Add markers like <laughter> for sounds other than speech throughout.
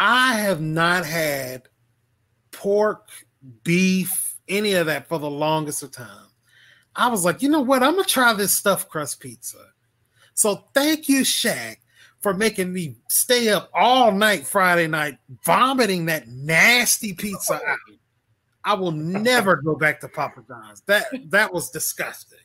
I have not had pork, beef, any of that for the longest of time. I was like, you know what? I'm gonna try this stuffed crust pizza. So thank you, Shaq, for making me stay up all night Friday night, vomiting that nasty pizza out. I will never go back to Papa John's. That that was disgusting.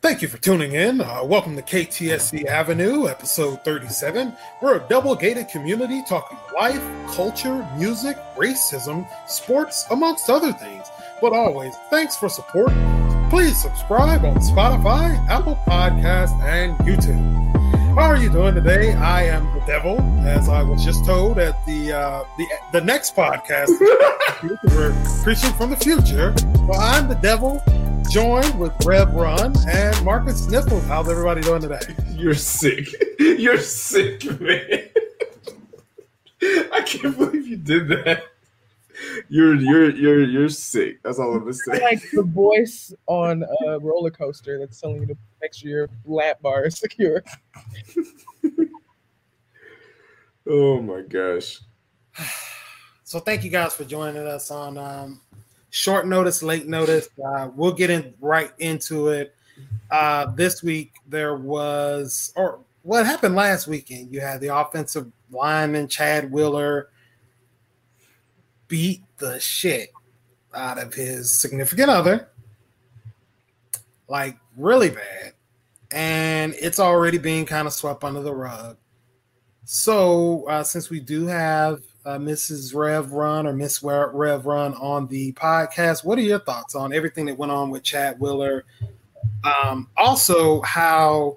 Thank you for tuning in. Uh, welcome to KTSE Avenue, episode 37. We're a double gated community talking life, culture, music, racism, sports, amongst other things. But always, thanks for support. Please subscribe on Spotify, Apple Podcasts, and YouTube. How are you doing today? I am the devil, as I was just told at the uh, the the next podcast. <laughs> we're preaching from the future. Well, I'm the devil, joined with Rev Run and Marcus Sniffles. How's everybody doing today? You're sick. <laughs> You're sick, man. <laughs> I can't believe you did that. You're you're you're you're sick. That's all I'm gonna say. Like the voice on a roller coaster that's telling you to make sure your lap bar is <laughs> secure. oh my gosh. <sighs> So thank you guys for joining us on um, short notice, late notice. Uh, we'll get in right into it. Uh, this week there was, or what happened last weekend? You had the offensive lineman Chad Wheeler beat the shit out of his significant other, like really bad, and it's already being kind of swept under the rug. So, uh, since we do have uh, Mrs. Rev Run or Miss Rev Run on the podcast. What are your thoughts on everything that went on with Chad Wheeler? Um, also, how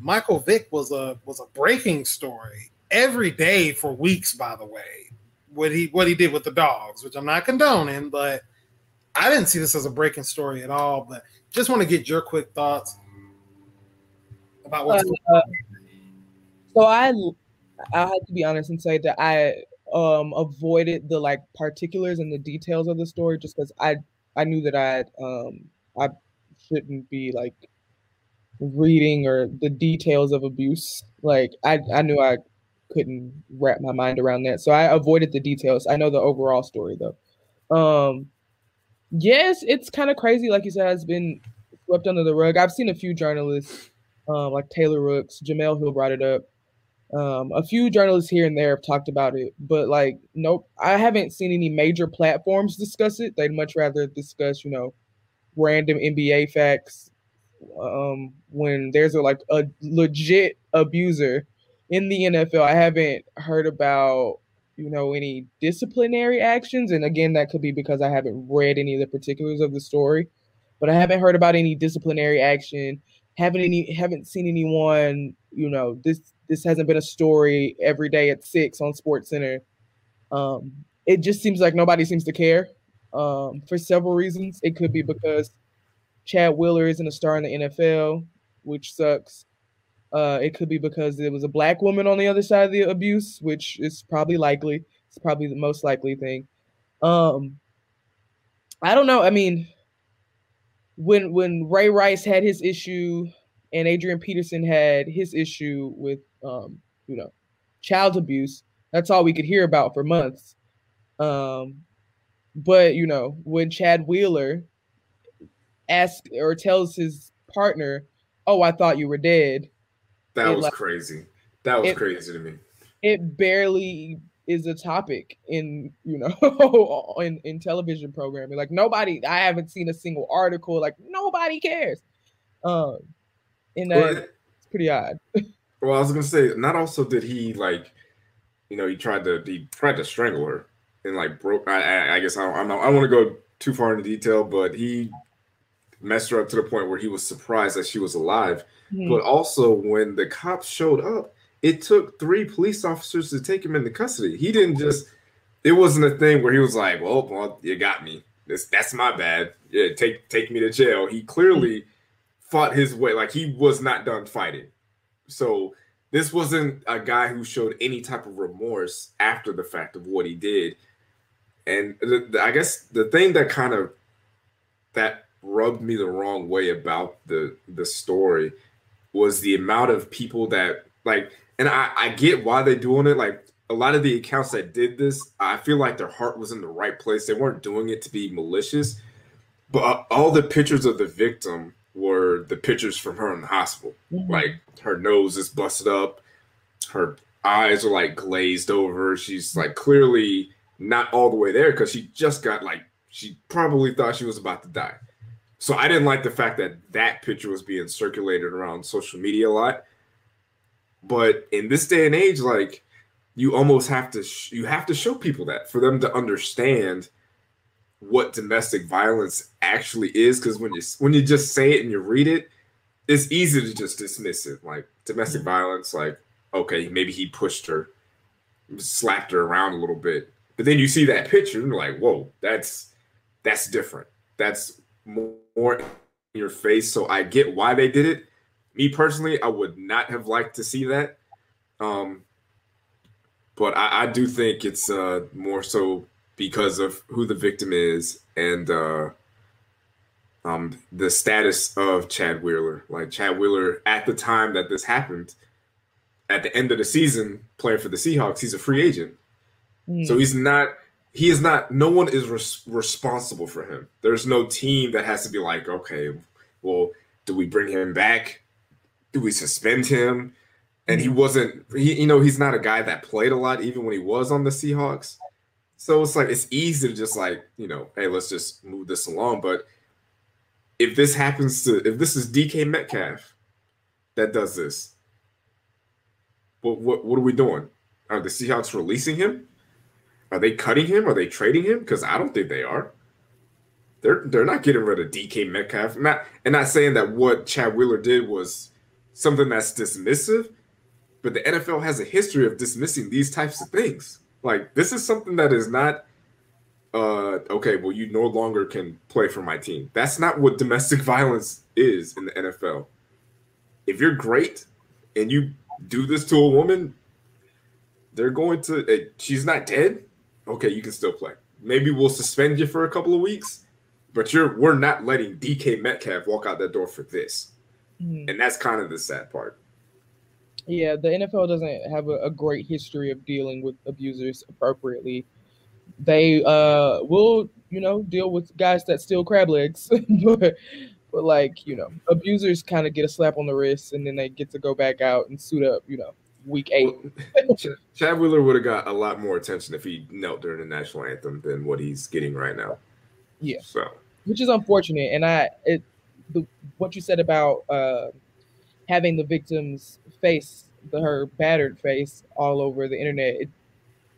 Michael Vick was a was a breaking story every day for weeks. By the way, what he what he did with the dogs, which I'm not condoning, but I didn't see this as a breaking story at all. But just want to get your quick thoughts about what's uh, on. So I I have to be honest and say that I um avoided the like particulars and the details of the story just because I I knew that I um I shouldn't be like reading or the details of abuse. Like I I knew I couldn't wrap my mind around that. So I avoided the details. I know the overall story though. Um yes, it's kind of crazy, like you said, it's been swept under the rug. I've seen a few journalists, um, like Taylor Rooks, Jemele Hill brought it up. Um, a few journalists here and there have talked about it, but like, nope, I haven't seen any major platforms discuss it. They'd much rather discuss, you know, random NBA facts. Um, when there's a like a legit abuser in the NFL, I haven't heard about, you know, any disciplinary actions. And again, that could be because I haven't read any of the particulars of the story, but I haven't heard about any disciplinary action. Haven't any haven't seen anyone, you know, this this hasn't been a story every day at six on Sports Center. Um, it just seems like nobody seems to care um, for several reasons. It could be because Chad Wheeler isn't a star in the NFL, which sucks. Uh, it could be because there was a black woman on the other side of the abuse, which is probably likely. It's probably the most likely thing. Um, I don't know. I mean, when when Ray Rice had his issue and Adrian Peterson had his issue with um, you know, child abuse. That's all we could hear about for months. Um, but you know, when Chad Wheeler asks or tells his partner, "Oh, I thought you were dead," that was like, crazy. That was it, crazy to me. It barely is a topic in you know <laughs> in in television programming. Like nobody, I haven't seen a single article. Like nobody cares. Um, and that it's pretty odd. Well, I was gonna say, not also did he like, you know, he tried to he tried to strangle her and like broke. I I, I guess I don't, I'm not, I don't want to go too far into detail, but he messed her up to the point where he was surprised that she was alive. Mm-hmm. But also, when the cops showed up, it took three police officers to take him into custody. He didn't just. It wasn't a thing where he was like, "Well, well, you got me. This that's my bad. Yeah, take take me to jail." He clearly mm-hmm. Fought his way. Like he was not done fighting. So this wasn't a guy who showed any type of remorse after the fact of what he did. And the, the, I guess the thing that kind of that rubbed me the wrong way about the the story was the amount of people that like, and I, I get why they're doing it. Like a lot of the accounts that did this, I feel like their heart was in the right place. They weren't doing it to be malicious, but uh, all the pictures of the victim were the pictures from her in the hospital. Mm-hmm. Like her nose is busted up, her eyes are like glazed over. She's like clearly not all the way there because she just got like she probably thought she was about to die. So I didn't like the fact that that picture was being circulated around social media a lot. But in this day and age, like you almost have to sh- you have to show people that for them to understand what domestic violence actually is. Because when you when you just say it and you read it, it's easy to just dismiss it. Like domestic mm-hmm. violence, like okay, maybe he pushed her, slapped her around a little bit. But then you see that picture and you're like, whoa, that's that's different. That's more in your face. So I get why they did it. Me personally, I would not have liked to see that. Um, but I, I do think it's uh, more so because of who the victim is and uh, um, the status of Chad Wheeler. Like Chad Wheeler, at the time that this happened, at the end of the season, playing for the Seahawks, he's a free agent. Mm. So he's not he is not no one is res- responsible for him there's no team that has to be like okay well do we bring him back do we suspend him and he wasn't he, you know he's not a guy that played a lot even when he was on the seahawks so it's like it's easy to just like you know hey let's just move this along but if this happens to if this is dk metcalf that does this what what, what are we doing are the seahawks releasing him are they cutting him? Are they trading him? Because I don't think they are. They're they're not getting rid of DK Metcalf. Not and not saying that what Chad Wheeler did was something that's dismissive, but the NFL has a history of dismissing these types of things. Like this is something that is not uh okay, well you no longer can play for my team. That's not what domestic <laughs> violence is in the NFL. If you're great and you do this to a woman, they're going to eh, she's not dead okay, you can still play. Maybe we'll suspend you for a couple of weeks, but you're we're not letting DK Metcalf walk out that door for this. Mm-hmm. And that's kind of the sad part. Yeah, the NFL doesn't have a, a, great history of dealing with abusers appropriately. They uh will, you know, deal with guys that steal crab legs, <laughs> but but like, you know, abusers kind of get a slap on the wrist and then they get to go back out and suit up, you know, week eight. Chad Wheeler would have got a lot more attention if he knelt during the national anthem than what he's getting right now. Yeah. So, which is unfortunate, and I it the what you said about uh, having the victim's face, the her battered face, all over the internet. It,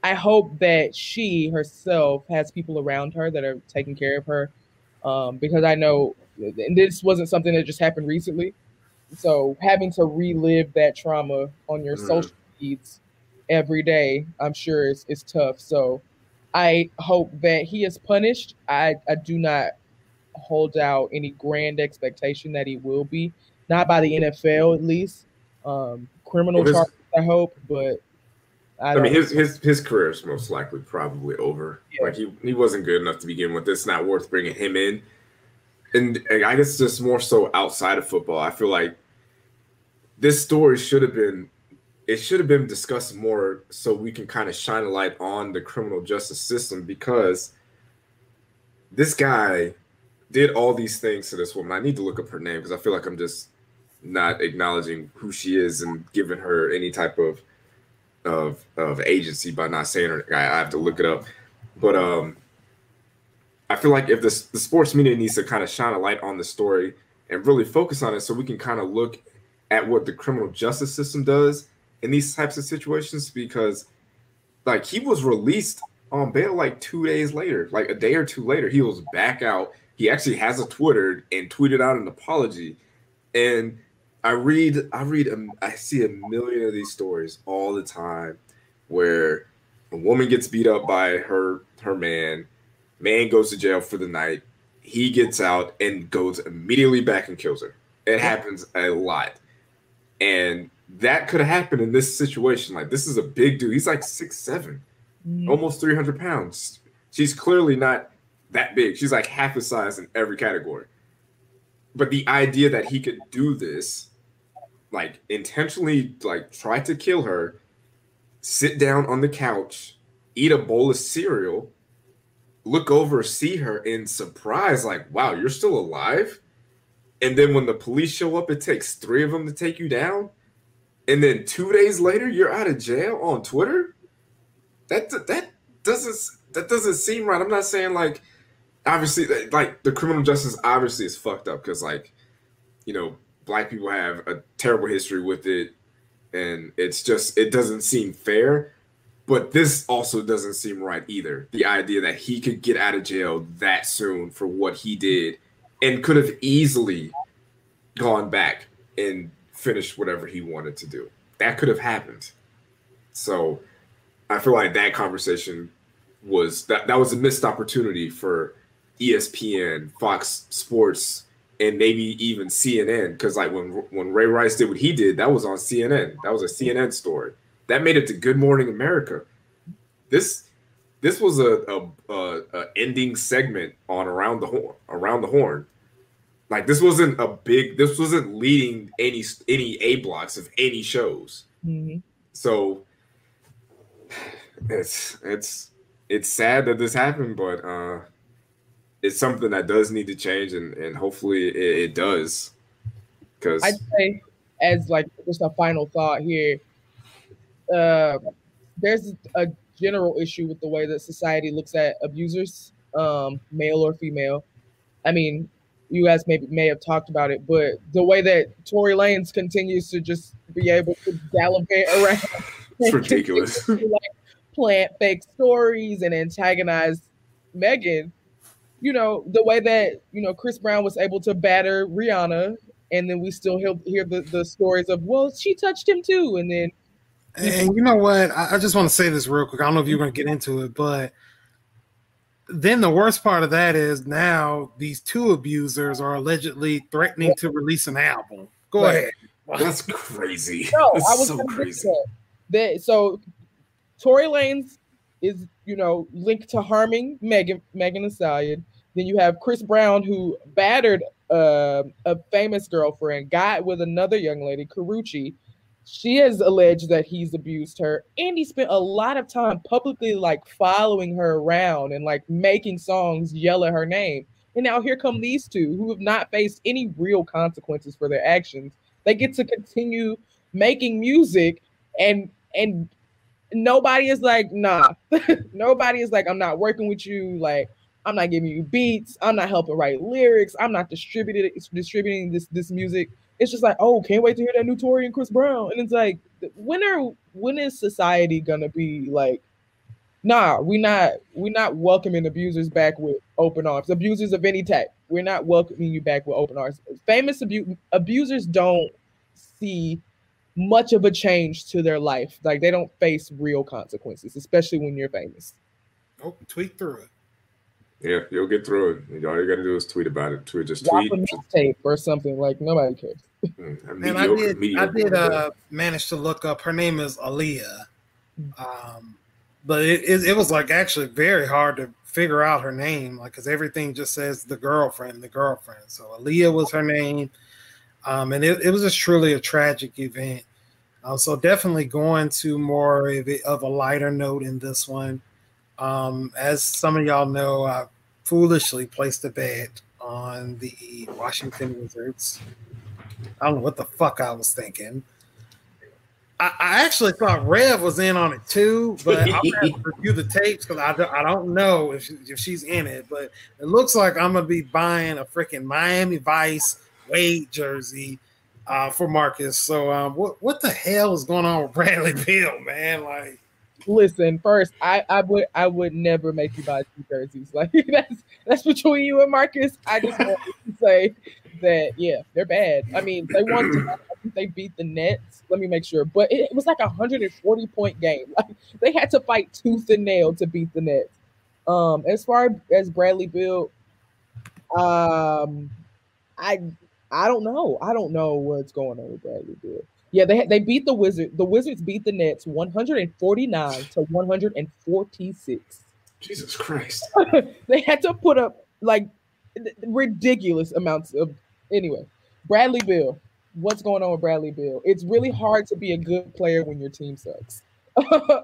I hope that she herself has people around her that are taking care of her, um, because I know, and this wasn't something that just happened recently. So having to relive that trauma on your mm. social feeds every day, I'm sure is is tough. So I hope that he is punished. I, I do not hold out any grand expectation that he will be, not by the NFL at least. Um, criminal his, charges, I hope, but I, I mean his, his his career is most likely probably over. Yeah. Like he he wasn't good enough to begin with. It's not worth bringing him in. And I guess just more so outside of football, I feel like this story should have been it should have been discussed more so we can kind of shine a light on the criminal justice system because this guy did all these things to this woman. I need to look up her name because I feel like I'm just not acknowledging who she is and giving her any type of of of agency by not saying her. I, I have to look it up, but um, I feel like if the the sports media needs to kind of shine a light on the story and really focus on it, so we can kind of look at what the criminal justice system does in these types of situations because like he was released on bail like two days later, like a day or two later, he was back out. He actually has a Twitter and tweeted out an apology. And I read, I read, I see a million of these stories all the time where a woman gets beat up by her her man, man goes to jail for the night, he gets out and goes immediately back and kills her. It happens a lot. And that could have happened in this situation. Like, this is a big dude. He's like six seven, mm. almost 300 pounds. She's clearly not that big. She's like half the size in every category. But the idea that he could do this like intentionally like try to kill her, sit down on the couch, eat a bowl of cereal, look over, see her in surprise, like, wow, you're still alive. And then when the police show up, it takes three of them to take you down. And then two days later, you're out of jail on Twitter. That that doesn't that doesn't seem right. I'm not saying like obviously like the criminal justice obviously is fucked up because like you know black people have a terrible history with it and it's just it doesn't seem fair. But this also doesn't seem right either. The idea that he could get out of jail that soon for what he did and could have easily gone back and finished whatever he wanted to do. That could have happened. So i feel like that conversation was that that was a missed opportunity for espn fox sports and maybe even CNN. Because like when when Ray Rice did what he did, that was on CNN. That was a CNN story. That made it to Good Morning America. This this was a, a, a, a ending segment on around the horn. Around the horn. Like this wasn't a big. This wasn't leading any any A blocks of any shows. Mm-hmm. So <sighs> it's it's it's sad that this happened, but uh it's something that does need to change, and and hopefully it, it does. Because I'd say, as like just a final thought here, uh, there's a general issue with the way that society looks at abusers, um, male or female. I mean, you guys maybe may have talked about it, but the way that Tory Lanez continues to just be able to gallivant around, <laughs> it's ridiculous. <laughs> To, like plant fake stories and antagonize Megan you know, the way that, you know, Chris Brown was able to batter Rihanna, and then we still hear, hear the, the stories of, well, she touched him too. And then. And you know what? I, I just want to say this real quick. I don't know if you're going to get into it, but then the worst part of that is now these two abusers are allegedly threatening to release an album. Go right. ahead. That's crazy. No, That's I was so crazy. That. that. So Tory Lanez is, you know, linked to harming Megan Megan Thee Stallion. Then you have Chris Brown who battered uh, a famous girlfriend, got with another young lady, Karrueche. She has alleged that he's abused her, and he spent a lot of time publicly like following her around and like making songs yell at her name. And now here come these two who have not faced any real consequences for their actions. They get to continue making music and and nobody is like, nah. <laughs> nobody is like, I'm not working with you. Like, I'm not giving you beats. I'm not helping write lyrics. I'm not distributing distributing this this music. It's just like, oh, can't wait to hear that new Tory and Chris Brown. And it's like, when are when is society gonna be like, nah, we not we not welcoming abusers back with open arms. Abusers of any type, we're not welcoming you back with open arms. Famous abu- abusers don't see much of a change to their life. Like they don't face real consequences, especially when you're famous. Oh, tweet through it. Yeah, you'll get through it. All you got to do is tweet about it. Tweet just tweet tape or something like nobody cares. Mm, and I did, I did uh, manage to look up. Her name is Aaliyah, um, but it, it, it was like actually very hard to figure out her name, like because everything just says the girlfriend, the girlfriend. So Aaliyah was her name, um, and it, it was just truly a tragic event. Uh, so definitely going to more of, of a lighter note in this one. Um, as some of y'all know, I foolishly placed a bet on the Washington Wizards. I don't know what the fuck I was thinking. I, I actually thought Rev was in on it too, but I'll have to <laughs> review the tapes because I, don't, I don't know if, she, if she's in it. But it looks like I'm gonna be buying a freaking Miami Vice Wade jersey uh, for Marcus. So um, what what the hell is going on with Bradley <laughs> Beal, man? Like listen, first, I, I would I would never make you buy two jerseys. <laughs> Like that's that's between you and Marcus. I just want to say that yeah, they're bad. I mean, they won. They beat the Nets. Let me make sure, but it, it was like a 140 point game. <laughs> Like they had to fight tooth and nail to beat the Nets. Um, as far as Bradley Beal, um, I I don't know. I don't know what's going on with Bradley Beal. Yeah, they they beat the Wizards. The Wizards beat the Nets 149 to 146. Jesus Christ. <laughs> they had to put up like ridiculous amounts of anyway. Bradley Beal. what's going on with Bradley Beal. It's really hard to be a good player when your team sucks. <laughs>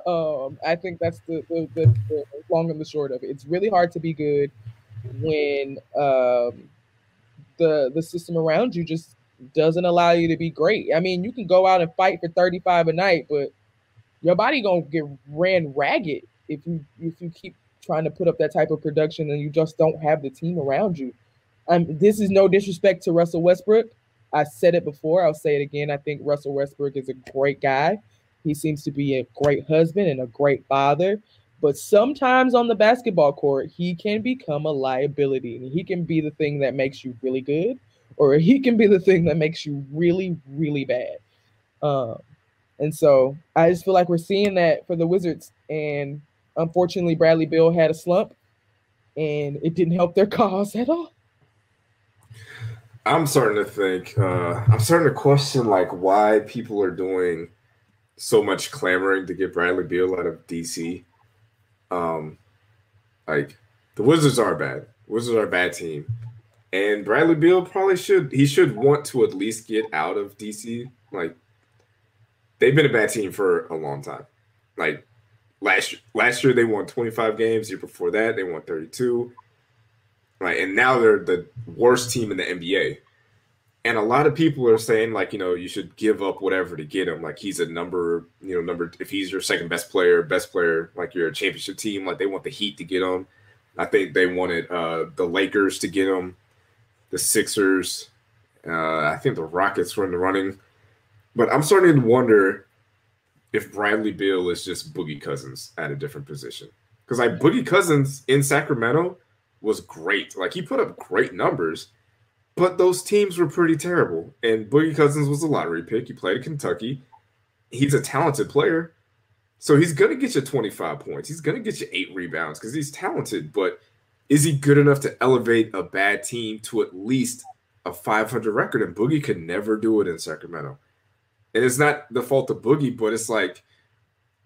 um, I think that's the, the, the, the, long and the short of it. It's really hard to be good when um, the the system around you just doesn't allow you to be great. I mean, you can go out and fight for 35 a night, but your body gonna get ran ragged if you if you keep trying to put up that type of production and you just don't have the team around you. Um, this is no disrespect to Russell Westbrook. I said it before. I'll say it again. I think Russell Westbrook is a great guy. He seems to be a great husband and a great father. But sometimes on the basketball court, he can become a liability. And he can be the thing that makes you really good, or he can be the thing that makes you really, really bad. Um, and so I just feel like we're seeing that for the Wizards. And unfortunately, Bradley Beal had a slump, and it didn't help their <laughs> cause at all. I'm starting to think. Uh, I'm starting to question like why people are doing so much clamoring to get Bradley Beal out of DC. Um, like the Wizards are bad. Wizards are a bad team, and Bradley Beal probably should. He should want to at least get out of DC. Like they've been a bad team for a long time. Like last last year they won 25 games. Year before that they won 32 right? And now they're the worst team in the NBA. And a lot of people are saying like, you know, you should give up whatever to get him. Like he's a number, you know, number if he's your second best player, best player, like you're a championship team, like they want the Heat to get him. I think they wanted uh the Lakers to get him, the Sixers. Uh, I think the Rockets were in the running. But I'm starting to wonder if Bradley Beal is just Boogie Cousins at a different position. Because like Boogie Cousins in Sacramento, was great. Like he put up great numbers, but those teams were pretty terrible. And Boogie Cousins was a lottery pick. He played at Kentucky. He's a talented player. So he's going to get you 25 points. He's going to get you eight rebounds because he's talented. But is he good enough to elevate a bad team to at least a 500 record? And Boogie could never do it in Sacramento. And it's not the fault of Boogie, but it's like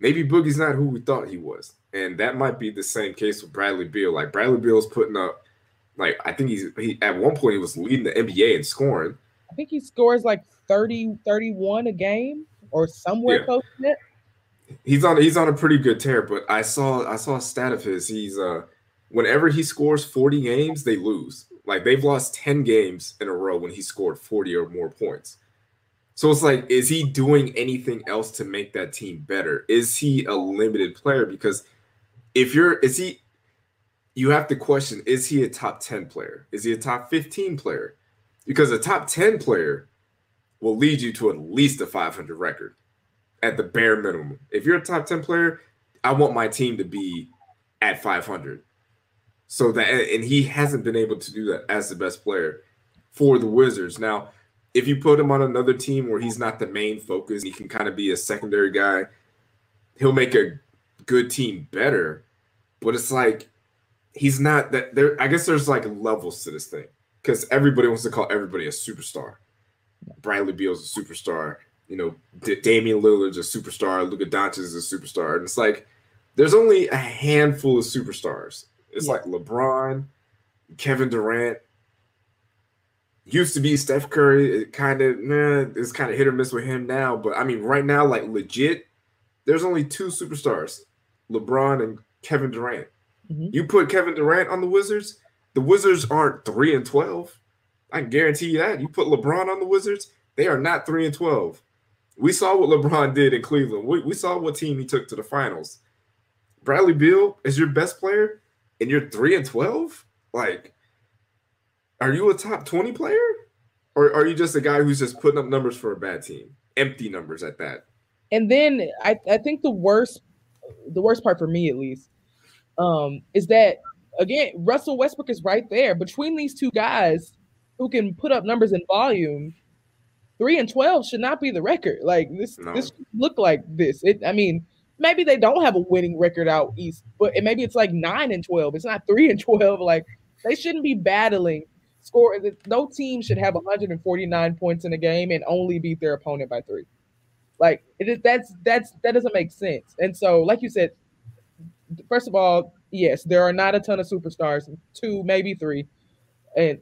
maybe Boogie's not who we thought he was. And that might be the same case with Bradley Beal. Like Bradley Beal's putting up, like I think he's he at one point he was leading the NBA in scoring. I think he scores like 30, 31 a game or somewhere yeah. close to it. He's on he's on a pretty good tear, but I saw I saw a stat of his. He's uh whenever he scores 40 games, they lose. Like they've lost 10 games in a row when he scored 40 or more points. So it's like, is he doing anything else to make that team better? Is he a limited player? Because if you're is he you have to question is he a top 10 player? Is he a top 15 player? Because a top 10 player will lead you to at least a 500 record at the bare minimum. If you're a top 10 player, I want my team to be at 500. So that and he hasn't been able to do that as the best player for the Wizards. Now, if you put him on another team where he's not the main focus, he can kind of be a secondary guy. He'll make a good team better, but it's like he's not that there. I guess there's like levels to this thing because everybody wants to call everybody a superstar. Bradley Beal's a superstar. You know, D- Damian Lillard's a superstar. Luka Doncic is a superstar, and it's like there's only a handful of superstars. It's yeah. like LeBron, Kevin Durant. Used to be Steph Curry. It kind of, man, it's kind of hit or miss with him now. But I mean, right now, like legit, there's only two superstars LeBron and Kevin Durant. Mm-hmm. You put Kevin Durant on the Wizards, the Wizards aren't three and twelve. I can guarantee you that. You put LeBron on the Wizards, they are not three and twelve. We saw what LeBron <laughs> did in Cleveland. We, we saw what team he took to the finals. Bradley Beal is your best player, and you're three and twelve. Like, are you a top twenty player, or are you just a guy who's just putting up numbers for a bad team, empty numbers at that? And then I, I think the worst the worst part for me at least um, is that again Russell Westbrook is right there between these two guys who can put up numbers in volume. Three and twelve should not be the record. Like this, no. this look like this. It. I mean, maybe they don't have a winning record out east, but it, maybe it's like nine and twelve. It's not three and twelve. Like they shouldn't be battling. Score. No team should have 149 points in a game and only beat their opponent by three. Like it is that's that's that doesn't make sense. And so, like you said, first of all, yes, there are not a ton of superstars, two, maybe three. And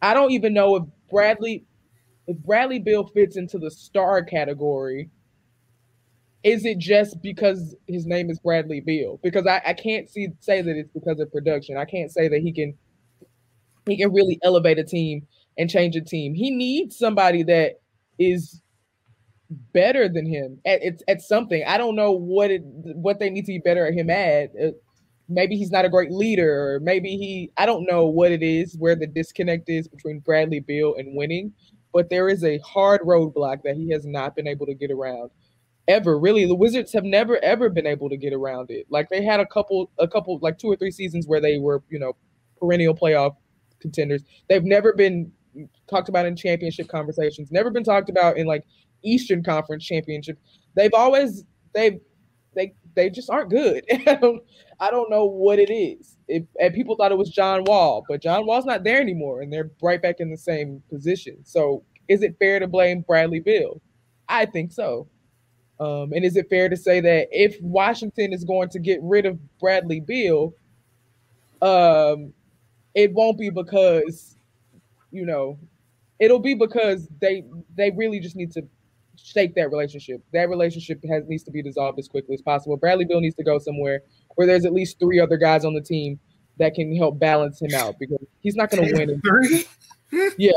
I don't even know if Bradley if Bradley Beal fits into the star category, is it just because his name is Bradley Beal? Because I, I can't see say that it's because of production. I can't say that he can he can really elevate a team and change a team. He needs somebody that is better than him at at something. I don't know what it what they need to be better at him at. Uh, maybe he's not a great leader, or maybe he I don't know what it is where the disconnect is between Bradley Beal and winning, but there is a hard roadblock that he has not been able to get around ever really the wizards have never ever been able to get around it like they had a couple a couple like two or three seasons where they were you know perennial playoff contenders they've never been talked about in championship conversations never been talked about in like eastern conference championship they've always they they they just aren't good. <laughs> I, don't, know what it is. And people thought it was john wall but john wall's not there anymore and they're right back in the same position. So is it fair to blame bradley beal i think so. Um, and is it fair to say that if Washington is going to get rid of Bradley Beal, um, it won't be because, you know, it'll be because they they really just need to shake that relationship. That relationship has needs to be dissolved as quickly as possible. Bradley Beal needs to go somewhere where there's at least three other guys on the team that can help balance him out because he's not going to win. <laughs> Three yeah,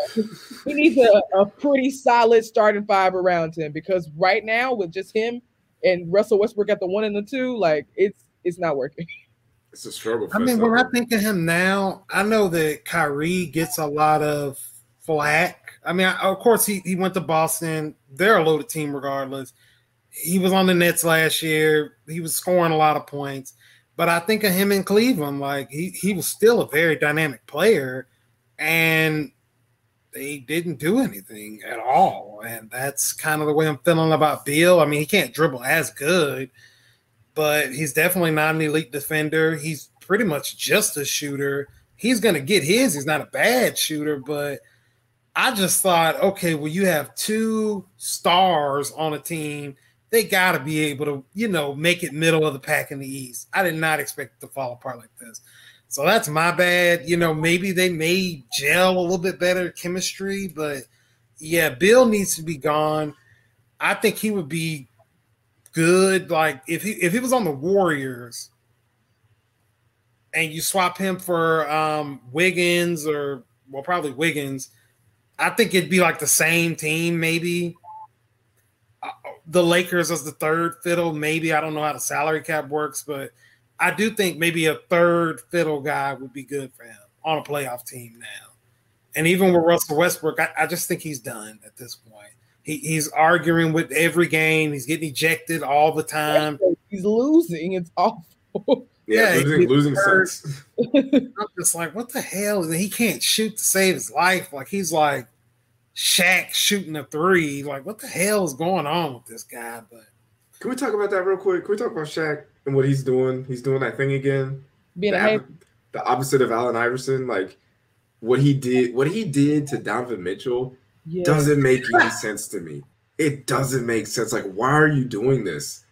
he needs a, a pretty solid starting five around him because right now with just him and Russell Westbrook at the one and the two, like it's it's not working. It's a struggle. I mean, when I think of him now, I know that Kyrie gets a lot of flack. I mean, I, of course, he, he went to Boston. They're a loaded team regardless. He was on the Nets last year. He was scoring a lot of points. But I think of him in Cleveland, like he, he was still a very dynamic player. And they didn't do anything at all. And that's kind of the way I'm feeling about Beal. I mean, he can't dribble as good, but he's definitely not an elite defender. He's pretty much just a shooter. He's going to get his. He's not a bad shooter, but I just thought, okay, well, you have two stars on a team. They got to be able to, you know, make it middle of the pack in the East. I did not expect it to fall apart like this. So that's my bad. You know, maybe they may gel a little bit better chemistry, but yeah, Beal needs to be gone. I think he would be good. Like if he if he was on the Warriors and you swap him for um Wiggins or well probably Wiggins, I think it'd be like the same team, maybe. Uh, the Lakers as the third fiddle, maybe. I don't know how the salary cap works, but I do think maybe a third fiddle guy would be good for him on a playoff team now. And even with Russell Westbrook, I, I just think he's done at this point. He, he's arguing with every game. He's getting ejected all the time. He's losing. It's awful. Yeah, yeah losing, losing sense. <laughs> I'm just like, what the hell? And He can't shoot to save his life. Like he's like Shaq shooting a three. Like, what the hell is going on with this guy? But can we talk about that real quick? Can we talk about Shaq? and what he's doing. He's doing that thing again. Being the, the opposite of Allen Iverson, like what he did, what he did to Donovan Mitchell yeah. doesn't make <laughs> any sense to me. It doesn't make sense. Like, why are you doing this?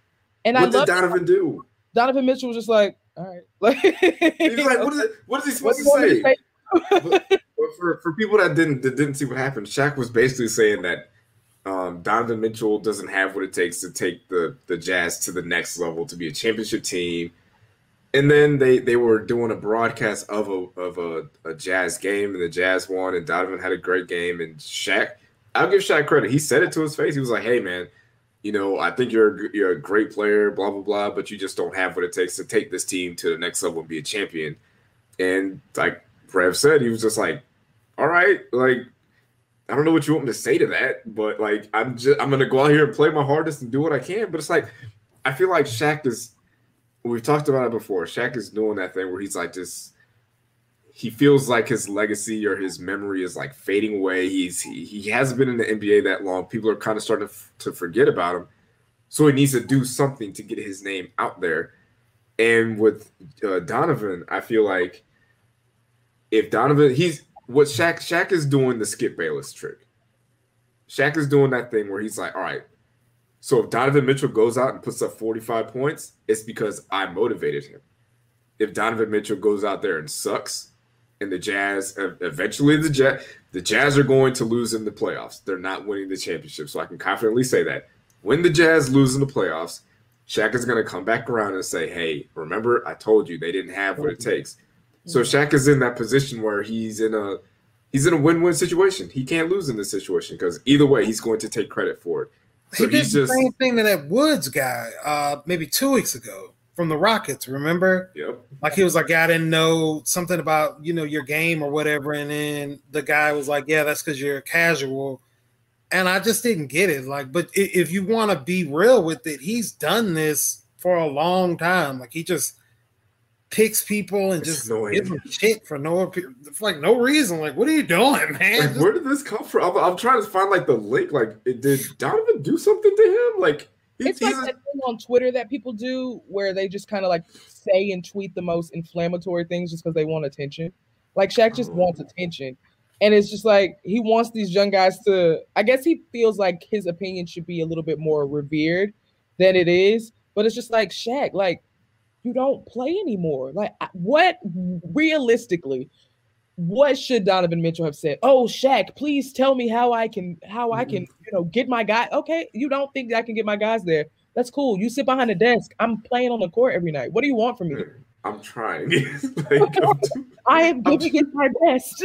And what I did Donovan do? Donovan Mitchell was just like, all right. <laughs> Like, he's like, what is it? What is he supposed to say? To say? <laughs> but, but for, for people that didn't that didn't see what happened, Shaq was basically saying that um, Donovan Mitchell doesn't have what it takes to take the the Jazz to the next level to be a championship team. And then they they were doing a broadcast of a of a, a Jazz game, and the Jazz won, and Donovan had a great game. And Shaq, I'll give Shaq credit. He said it to his face. He was like, "Hey, man, you know, I think you're a, you're a great player, blah blah blah, but you just don't have what it takes to take this team to the next level and be a champion." And like Rev said, he was just like, "All right, like I don't know what you want me to say to that, but like I'm just I'm gonna go out here and play my hardest and do what I can. But it's like I feel like Shaq is we've talked about it before. Shaq is doing that thing where he's like just he feels like his legacy or his memory is like fading away. He's he, he hasn't been in the NBA that long. People are kind of starting to, to forget about him. So he needs to do something to get his name out there. And with uh, Donovan, I feel like if Donovan, he's what Shaq Shaq is doing the Skip Bayless trick. Shaq is doing that thing where he's like, all right, so if Donovan Mitchell goes out and puts up 45 points, it's because I motivated him. If Donovan Mitchell goes out there and sucks and the Jazz eventually the Jazz the Jazz are going to lose in the playoffs. They're not winning the championship, so I can confidently say that when the Jazz lose in the playoffs, Shaq is going to come back around and say, "Hey, remember I told you they didn't have what it takes." So Shaq is in that position where he's in a he's in a win-win situation. He can't lose in this situation because either way, he's going to take credit for it. So he did the just, same thing to that Woods guy, uh, maybe two weeks ago from the Rockets. Remember? Yep. Like he was like, I didn't know something about you know your game or whatever, and then the guy was like, Yeah, that's because you're casual. And I just didn't get it. Like, but if you want to be real with it, he's done this for a long time. Like he just picks people and it's just annoying. gives them shit for no for like no reason. Like, what are you doing, <laughs> man? Like, where did this come from? I'm, I'm, trying to find like the link. Like, did Donovan do something to him? Like, he, it's like a, that thing on Twitter that people do where they just kind of like say and tweet the most inflammatory things just because they want attention. Like Shaq just oh. wants attention. And it's just like he wants these young guys to, I guess he feels like his opinion should be a little bit more revered than it is. But it's just like Shaq, like you don't play anymore. Like, what realistically, what should Donovan Mitchell have said? Oh, Shaq, please tell me how I can how I can you know get my guy. Okay, you don't think I can get my guys there? That's cool. You sit behind the desk. I'm playing on the court every night. What do you want from me? I'm trying. <laughs> <laughs> like, I'm too, <laughs> I am giving it my best.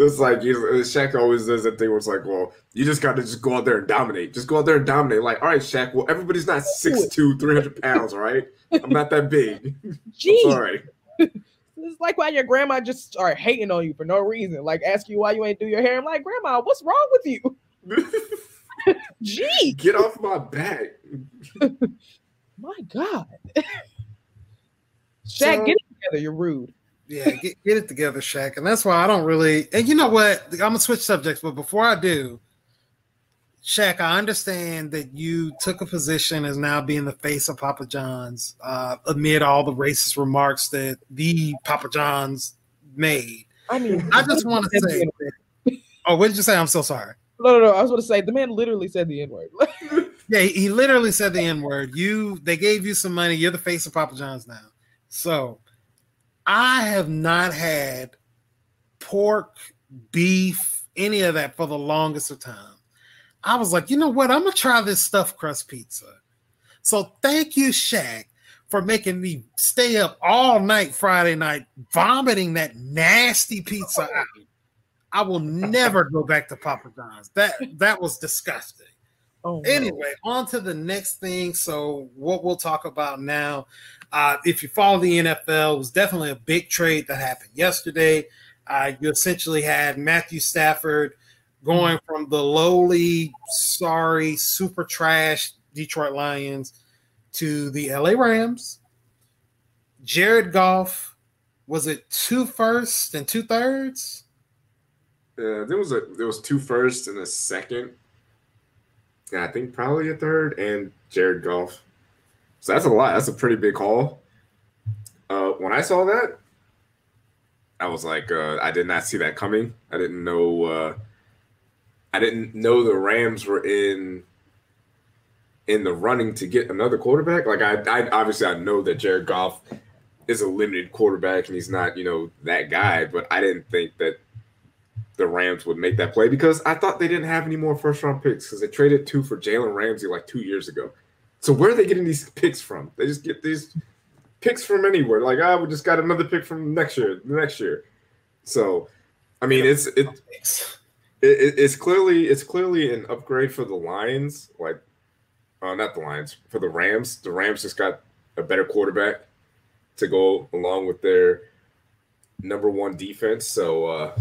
It's like you know, Shaq always does that thing where it's like, well, you just got to just go out there and dominate. Just go out there and dominate. Like, all right, Shaq. Well, everybody's not 6'2", 300 pounds, all right? I'm not that big. Jeez. All right. It's like why your grandma just start hating on you for no reason. Like, ask you why you ain't do your hair. I'm like, grandma, what's wrong with you? <laughs> Gee, get off my back. <laughs> my God. Shaq, so, get it together. You're rude yeah, get, get it together, Shaq. And that's why I don't really. And you know what? I'm gonna switch subjects, but before I do, Shaq, I understand that you took a position as now being the face of Papa John's uh, amid all the racist remarks that the Papa John's made. I mean, I just <laughs> want to say. Oh, what did you say? I'm so sorry. No, no, no. I was going to say the man literally said the N word. <laughs> yeah, he literally said the N word. You, they gave you some money. You're the face of Papa John's now. So I have not had pork, beef, any of that for the longest of time. I was like, you know what? I'm gonna try this stuffed crust pizza. So thank you, Shaq, for making me stay up all night Friday night, vomiting that nasty pizza out. I will never go back to Papa John's. That that was disgusting. Oh, no. Anyway, on to the next thing. So, what we'll talk about now uh, if you follow the NFL, it was definitely a big trade that happened yesterday. Uh, you essentially had Matthew Stafford going from the lowly, sorry, super trash Detroit Lions to the LA Rams. Jared Goff, was it two firsts and two thirds? Yeah, there was a there was two firsts and a second. Yeah, I think probably a third and Jared Goff. So that's a lot. That's a pretty big haul. Uh, when I saw that, I was like, uh, I did not see that coming. I didn't know. Uh, I didn't know the Rams were in in the running to get another quarterback. Like I, I obviously I know that Jared Goff is a limited quarterback and he's not, you know, that guy. But I didn't think that the Rams would make that play because I thought they didn't have any more first round picks because they traded two for Jalen Ramsey like two years ago. So where are they getting these picks from? They just get these picks from anywhere. Like, I ah, we just got another pick from next year, next year. So, I mean, it's it, it, it's clearly it's clearly an upgrade for the Lions. Like, uh, not the Lions for the Rams. The Rams just got a better quarterback to go along with their number one defense. So, uh,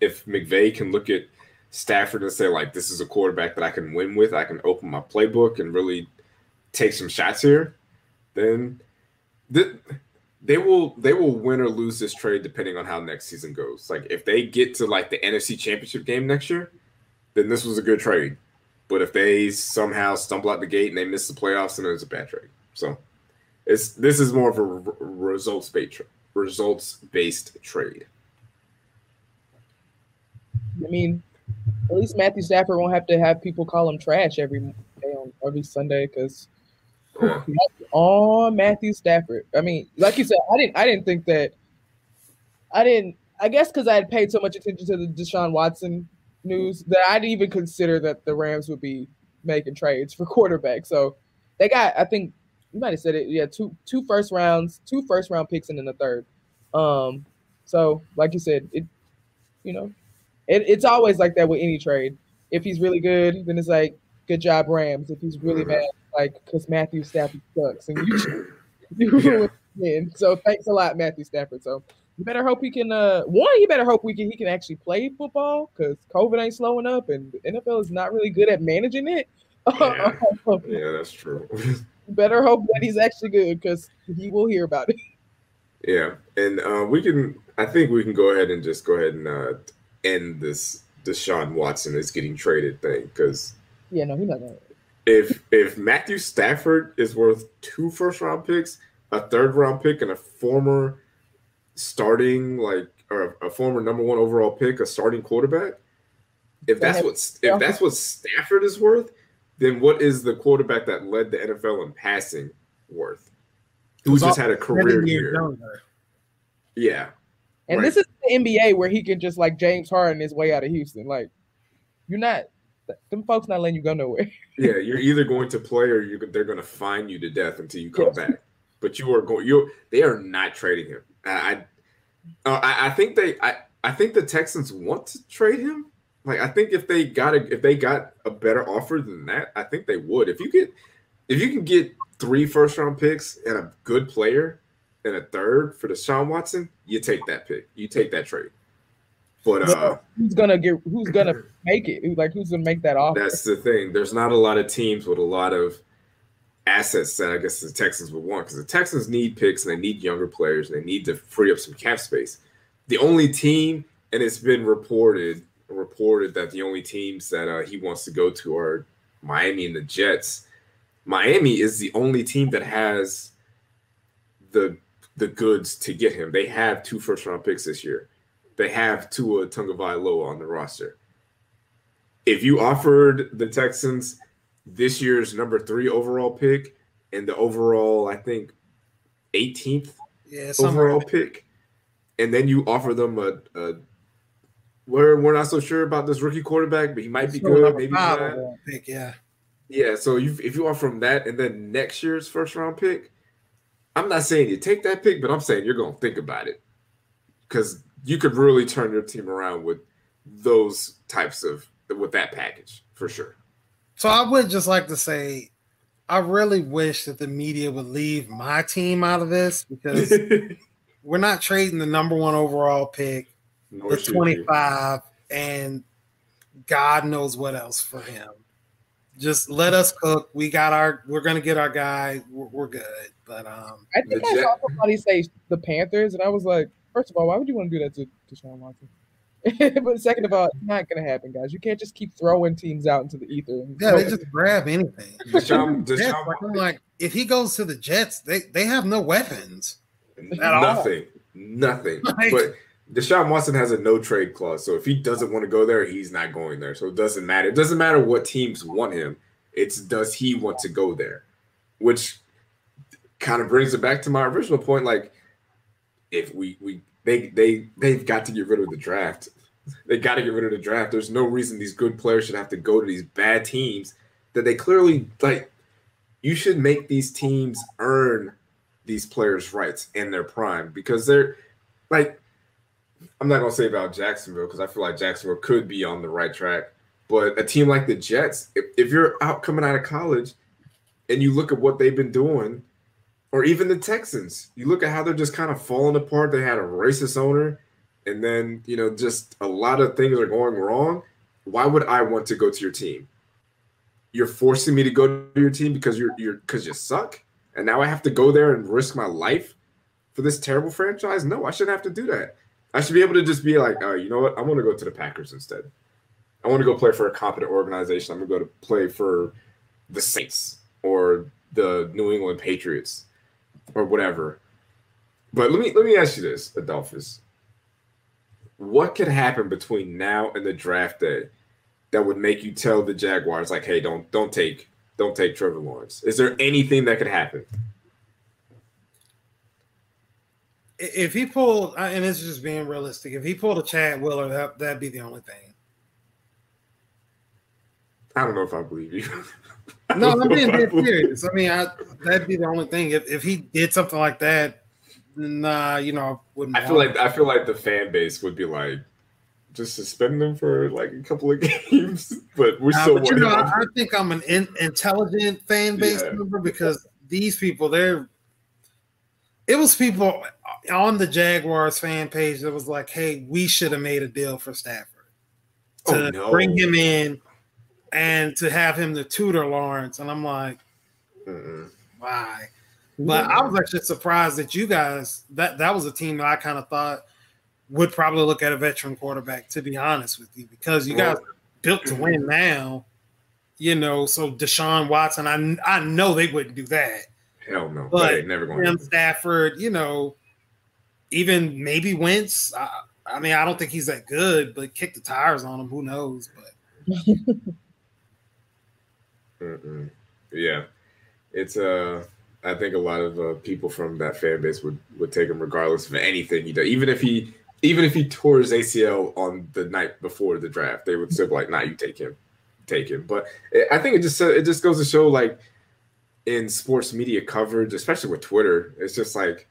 if McVay can look at Stafford and say like this is a quarterback that I can win with, I can open my playbook and really take some shots here, then th- they will they will win or lose this trade depending on how next season goes. Like if they get to like the NFC Championship game next year, then this was a good trade. But if they somehow stumble out the gate and they miss the playoffs, then it's a bad trade. So it's this is more of a results based results based trade. I mean, at least Matthew Stafford won't have to have people call him trash every day on every Sunday because Yeah. on Matthew Stafford. I mean, like you said, I didn't I didn't think that I didn't I guess because I had paid so much attention to the Deshaun Watson news that I didn't even consider that the Rams would be making trades for <laughs> quarterback. So they got I think you might have said it, yeah, two two first rounds, two first round picks and then the third. Um so like you said, it you know, it, it's always like that with any trade. If he's really good, then it's like good job Rams. If he's really bad, like because Matthew Stafford sucks and you <laughs> <laughs> you win. So thanks a lot, Matthew Stafford. So you better hope he can. Uh, one, you better hope we can. He can actually play football because COVID ain't slowing up, and the NFL is not really good at managing it. <laughs> Yeah, yeah that's true. better hope that he's actually good because he will hear about it. Yeah, and uh, we can. I think we can go ahead and just go ahead and uh, end this Deshaun Watson is getting traded thing because yeah, no, he's not gonna. If if Matthew Stafford is worth two first round picks, a third round pick, and a former starting like or a former number one overall pick, a starting quarterback, if that's what if that's what Stafford is worth, then what is the quarterback that led the NFL in passing worth? Who just had a career year? Yeah. And right. this is the NBA where he can just like James Harden his way out of Houston. Like, you're not them folks not letting you go nowhere. <laughs> yeah, you're either going to play or you're, they're going to find you to death until you come yes. back. But you are going. You they are not trading him. I, uh, I, I think they. I, I think the Texans want to trade him. Like I think if they got a if they got a better offer than that, I think they would. If you get if you can get three first round picks and a good player and a third for Deshaun Watson, you take that pick. You take that trade. But uh, who's gonna get? Who's gonna make it? Like who's gonna make that offer? That's the thing. There's not a lot of teams with a lot of assets that I guess the Texans would want because the Texans need picks and they need younger players and they need to free up some cap space. The only team, and it's been reported reported that the only teams that uh, he wants to go to are Miami and the Jets. Miami is the only team that has the the goods to get him. They have two first round picks this year. They have Tua Tagovailoa on the roster. If you offered the Texans this year's number three overall pick and the overall, I think, 18th yeah, overall pick, and then you offer them a, a we're we're not so sure about this rookie quarterback, but he might be good. Maybe not. Pick, yeah. Yeah, so you, if you offer from that and then next year's first round pick, I'm not saying you take that pick, but I'm saying you're going to think about it because you could really turn your team around with those types of with that package for sure. So I would just like to say, I really wish that the media would leave my team out of this because <laughs> we're not trading the number one overall pick, Nor the 25, you. and God knows what else for him. Just let us cook. We got our. We're gonna get our guy. We're, we're good. But um, I think I saw somebody say the Panthers, and I was like, first of all, why would you want to do that to, to Sean Watson? <laughs> but second of all, it's not going to happen, guys. You can't just keep throwing teams out into the ether. Yeah, they just grab anything. Deshaun, Deshaun, like, like, if he goes to the Jets, they, they have no weapons. Nothing. Nothing. <laughs> Like, but Deshaun Watson has a no trade clause. So if he doesn't want to go there, he's not going there. So it doesn't matter. It doesn't matter what teams want him. It's does he want to go there? Which kind of brings it back to my original point. Like, if we we they they they've got to get rid of the draft. They got to get rid of the draft. There's no reason these good players should have to go to these bad teams that they clearly like. You should make these teams earn these players' rights in their prime because they're like. I'm not gonna say about Jacksonville because I feel like Jacksonville could be on the right track, but a team like the Jets, if, if you're out coming out of college and you look at what they've been doing or even the Texans. You look at how they're just kind of falling apart. They had a racist owner, and then you know just a lot of things are going wrong. Why would I want to go to your team? You're forcing me to go to your team because you're you're because you suck, and now I have to go there and risk my life for this terrible franchise. No, I shouldn't have to do that. I should be able to just be like, oh, you know what? I want to go to the Packers instead. I want to go play for a competent organization. I'm gonna go to play for the Saints or the New England Patriots or whatever. But let me let me ask you this, Adolphus. What could happen between now and the draft day that would make you tell the Jaguars like, "Hey, don't don't take don't take Trevor Lawrence? Is there anything that could happen? If he pulled, and it's just being realistic, if he pulled a Chad Wheeler, that that'd be the only thing. I don't know if I believe you. <laughs> no, I'm being dead <laughs> serious. I mean, I, that'd be the only thing. If, if he did something like that, nah, you know, I wouldn't. I feel like I feel like the fan base would be like, just suspend them for like a couple of <laughs> games. but we're still. But you know, I, I, think I'm an in, intelligent fan base yeah. member because these people, they're. It was people on the Jaguars fan page that was like, "Hey, we should have made a deal for Stafford to oh, no. bring him in and to have him to tutor Lawrence." And I'm like, Mm-mm. "Why?" But I was actually surprised that you guys that that was a team that I kind of thought would probably look at a veteran quarterback. To be honest with you, because you guys built to win now, you know. So Deshaun Watson, I I know they wouldn't do that. Hell no, but never going. Tim Stafford, you know, even maybe Wentz. I, I mean, I don't think he's that good, but kick the tires on him. Who knows? But <laughs> yeah, it's uh I think a lot of uh, people from that fan base would would take him regardless of anything he does. Even if he even if he tore his ACL on the night before the draft, they would still be like, "Nah, you take him, take him." But I think it just it just goes to show, like in sports media coverage, especially with Twitter, it's just like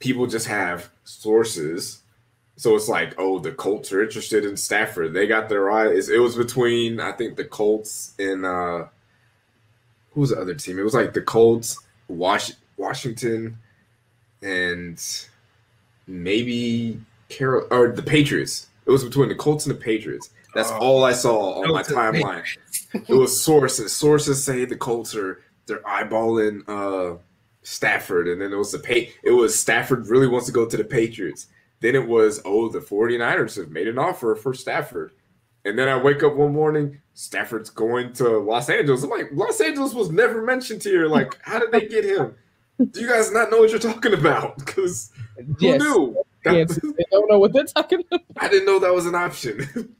people just have sources. So it's like, oh, the Colts are interested in Stafford. They got their eyes. It was between I think the Colts and uh who was the other team? It was like the Colts Was- Washington and maybe Carol or the Patriots. It was between the Colts and the Patriots. That's oh, all I saw on my timeline. it was sources. Sources say the Colts are they're eyeballing uh, Stafford, and then it was the pay. It was Stafford really wants to go to the Patriots. Then it was oh the 49ers have made an offer for Stafford. And then I wake up one morning, Stafford's going to Los Angeles. I'm like, Los Angeles was never mentioned here. Like, how did they get him? Do you guys not know what you're talking about? Because yes. who knew? That, yes, they don't know what they're talking about. I didn't know that was an option. <laughs>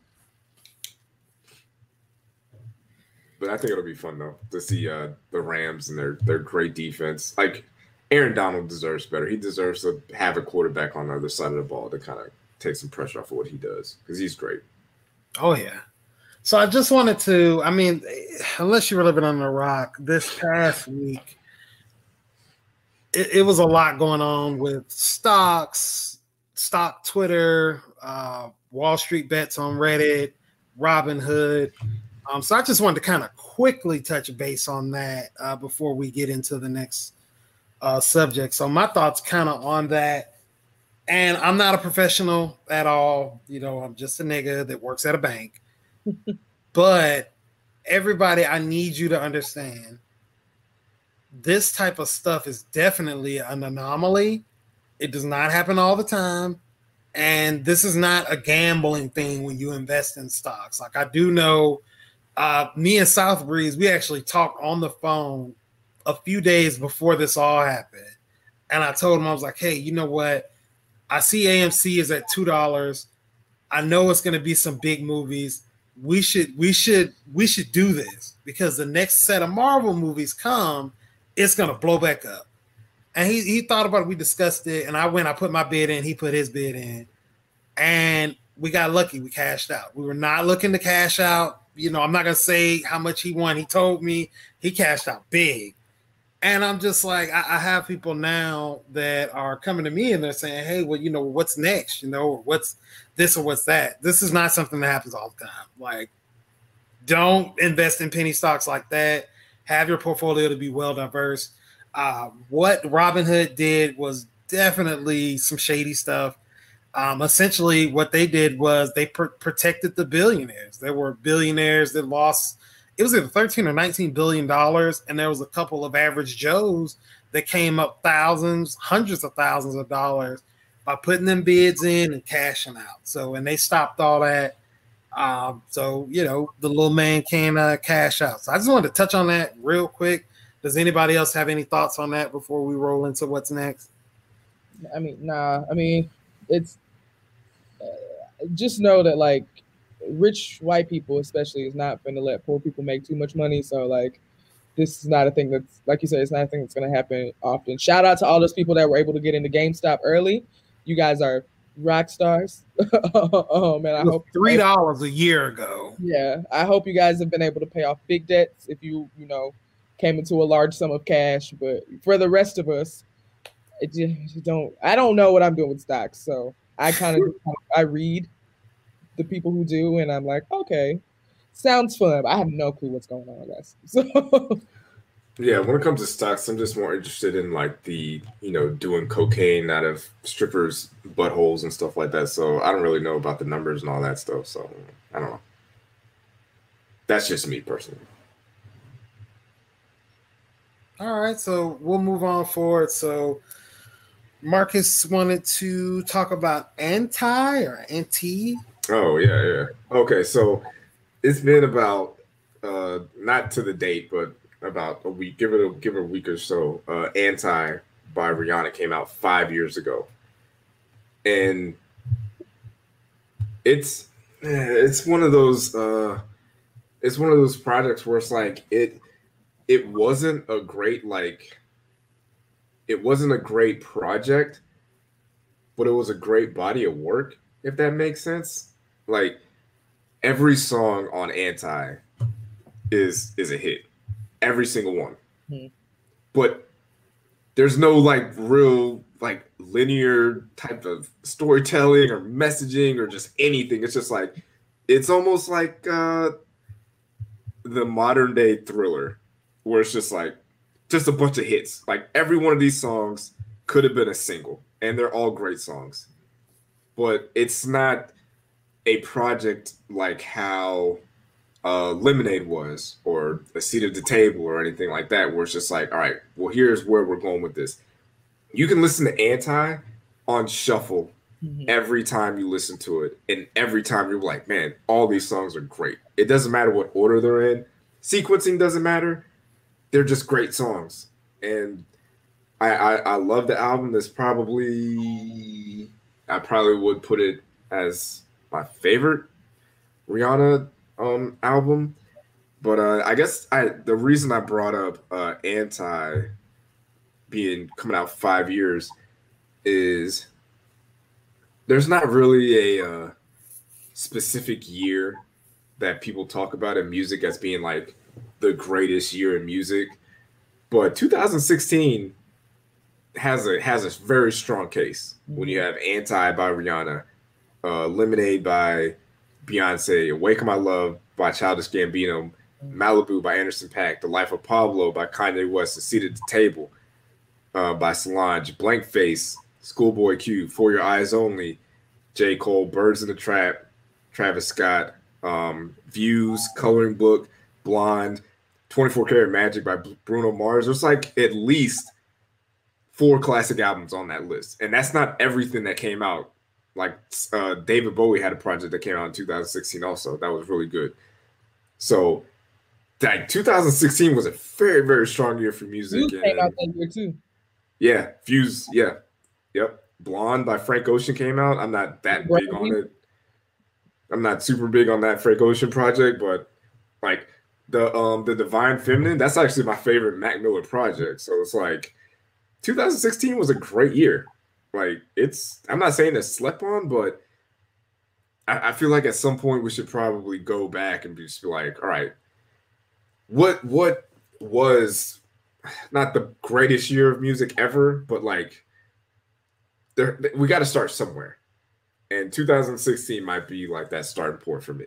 but I think it'll be fun though to see uh, the Rams and their their great defense. Like Aaron Donald deserves better. He deserves to have a quarterback on the other side of the ball to kind of take some pressure off of what he does because he's great. Oh yeah. So I just wanted to, I mean, unless you were living on the rock, this past week, it, it was a lot going on with stocks, stock Twitter, uh, Wall Street bets on Reddit, Robinhood. Um, so I just wanted to kind of quickly touch base on that uh, before we get into the next uh, subject. So my thoughts kind of on that and I'm not a professional at all. You know, I'm just a nigga that works at a bank. <laughs> but everybody, I need you to understand this type of stuff is definitely an anomaly. It does not happen all the time. And this is not a gambling thing when you invest in stocks. Like I do know uh, me and South Breeze, we actually talked on the phone a few days before this all happened. And I told him, I was like, hey, you know what? I see AMC is at two dollars. I know it's going to be some big movies. We should we should we should do this because the next set of Marvel movies come, it's going to blow back up. And he he thought about it. We discussed it, and I went. I put my bid in. He put his bid in, and we got lucky. We cashed out. We were not looking to cash out. You know, I'm not gonna say how much he won. He told me he cashed out big. And I'm just like, I, I, have people now that are coming to me and they're saying, hey, well, you know, what's next? You know, what's this or what's that? This is not something that happens all the time. Like, don't invest in penny stocks like that. Have your portfolio to be well diverse. Uh, what Robinhood did was definitely some shady stuff. Um, essentially, what they did was they pr- protected the billionaires. There were billionaires that lost it was either 13 or 19 billion dollars and there was a couple of average joes that came up thousands hundreds of thousands of dollars by putting them bids in and cashing out. So and they stopped all that. Um, so you know the little man can uh, cash out. So i just wanted to touch on that real quick. Does anybody else have any thoughts on that before we roll into what's next? I mean nah i mean it's uh, just know that like rich white people especially is not going to let poor people make too much money. So like, this is not a thing that's like you said, it's not a thing that's going to happen often. Shout out to all those people that were able to get into GameStop early. You guys are rock stars. <laughs> oh man, I hope three dollars a year ago. Yeah, I hope you guys have been able to pay off big debts if you you know came into a large sum of cash. But for the rest of us, it just don't. I don't know what I'm doing with stocks, so I kind of <laughs> I read the people who do, and I'm like, okay, sounds fun. I have no clue what's going on, guys. <laughs> So. Yeah, when it comes to stocks, I'm just more interested in like the, you know, doing cocaine out of strippers' buttholes and stuff like that. So I don't really know about the numbers and all that stuff. So I don't know. That's just me personally. All right, so we'll move on forward. So Marcus wanted to talk about anti or anti. Oh yeah, yeah. Okay, so it's been about uh not to the date, but about a week. Give it a give it a week or so. Uh, Anti by Rihanna came out five years ago, and it's it's one of those uh, it's one of those projects where it's like it it wasn't a great like it wasn't a great project, but it was a great body of work. If that makes sense, like every song on Anti is is a hit every single one. Mm-hmm. But there's no like real like linear type of storytelling or messaging or just anything. It's just like it's almost like uh the modern day thriller where it's just like just a bunch of hits. Like every one of these songs could have been a single and they're all great songs. But it's not a project like how uh, Lemonade was, or a seat at the table, or anything like that, where it's just like, all right, well, here's where we're going with this. You can listen to Anti on shuffle mm-hmm. every time you listen to it, and every time you're like, man, all these songs are great. It doesn't matter what order they're in, sequencing doesn't matter. They're just great songs, and I, I, I love the album. That's probably I probably would put it as my favorite Rihanna um album. But uh, I guess I the reason I brought up uh, anti being coming out five years is there's not really a uh, specific year that people talk about in music as being like the greatest year in music, but 2016 has a has a very strong case when you have "Anti" by Rihanna, uh, "Lemonade" by Beyonce, Awaken My Love by Childish Gambino, Malibu by Anderson .Paak, The Life of Pablo by Kanye West, The Seat at the Table uh, by Solange, Blank Face, Schoolboy Q, For Your Eyes Only, J. Cole, Birds in the Trap, Travis Scott, um, Views, Coloring Book, Blonde, 24 Karat Magic by Bruno Mars. There's like at least four classic albums on that list. And that's not everything that came out like uh, David Bowie had a project that came out in 2016 also that was really good. So like 2016 was a very very strong year for music. Views came out that year too. Yeah, Views. Yeah, yep. Blonde by Frank Ocean came out. I'm not that big on it. I'm not super big on that Frank Ocean project, but like the um the Divine Feminine, that's actually my favorite Mac Miller project. So it's like 2016 was a great year. Like it's I'm not saying it's slept on, but I, I, feel like at some point we should probably go back and just be like, all right, what what was not the greatest year of music ever, but like there we got to start somewhere. And 2016 might be like that starting point for me.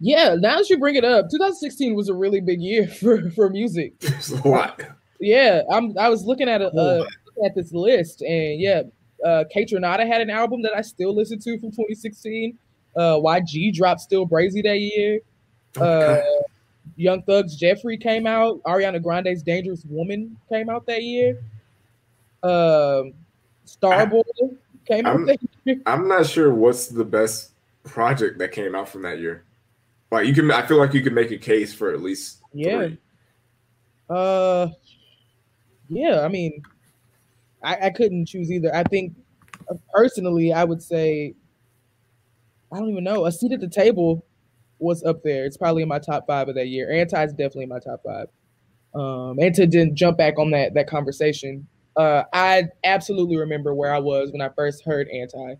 Yeah, now that you bring it up, 2016 was a really big year <laughs> for for music. It's a lot. Yeah, I'm. I was looking at a, a at this list, and yeah, uh, Kaytranada had an album that I still listen to from 2016. Uh, YG dropped Still Brazy that year. Uh, Young Thug's Jeffrey came out. Ariana Grande's Dangerous Woman came out that year. Um, Starboy came I'm, out that year. <laughs> I'm not sure what's the best project that came out from that year. Like you can, I feel like you could make a case for at least yeah. Three. Uh, yeah. I mean, I, I couldn't choose either. I think personally, I would say I don't even know. A seat at the table was up there. It's probably in my top five of that year. Anti is definitely in my top five. Um, and to then jump back on that that conversation, uh, I absolutely remember where I was when I first heard Anti.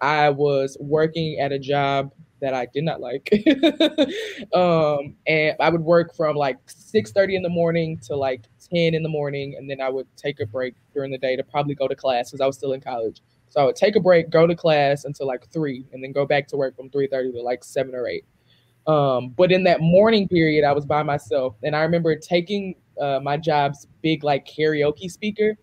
I was working at a job that I did not like, <laughs> um, and I would work from like six thirty in the morning to like ten in the morning, and then I would take a break during the day to probably go to class because I was still in college. So I would take a break, go to class until like three, and then go back to work from three thirty to like seven or eight. Um, but in that morning period, I was by myself, and I remember taking uh, my job's big like karaoke speaker,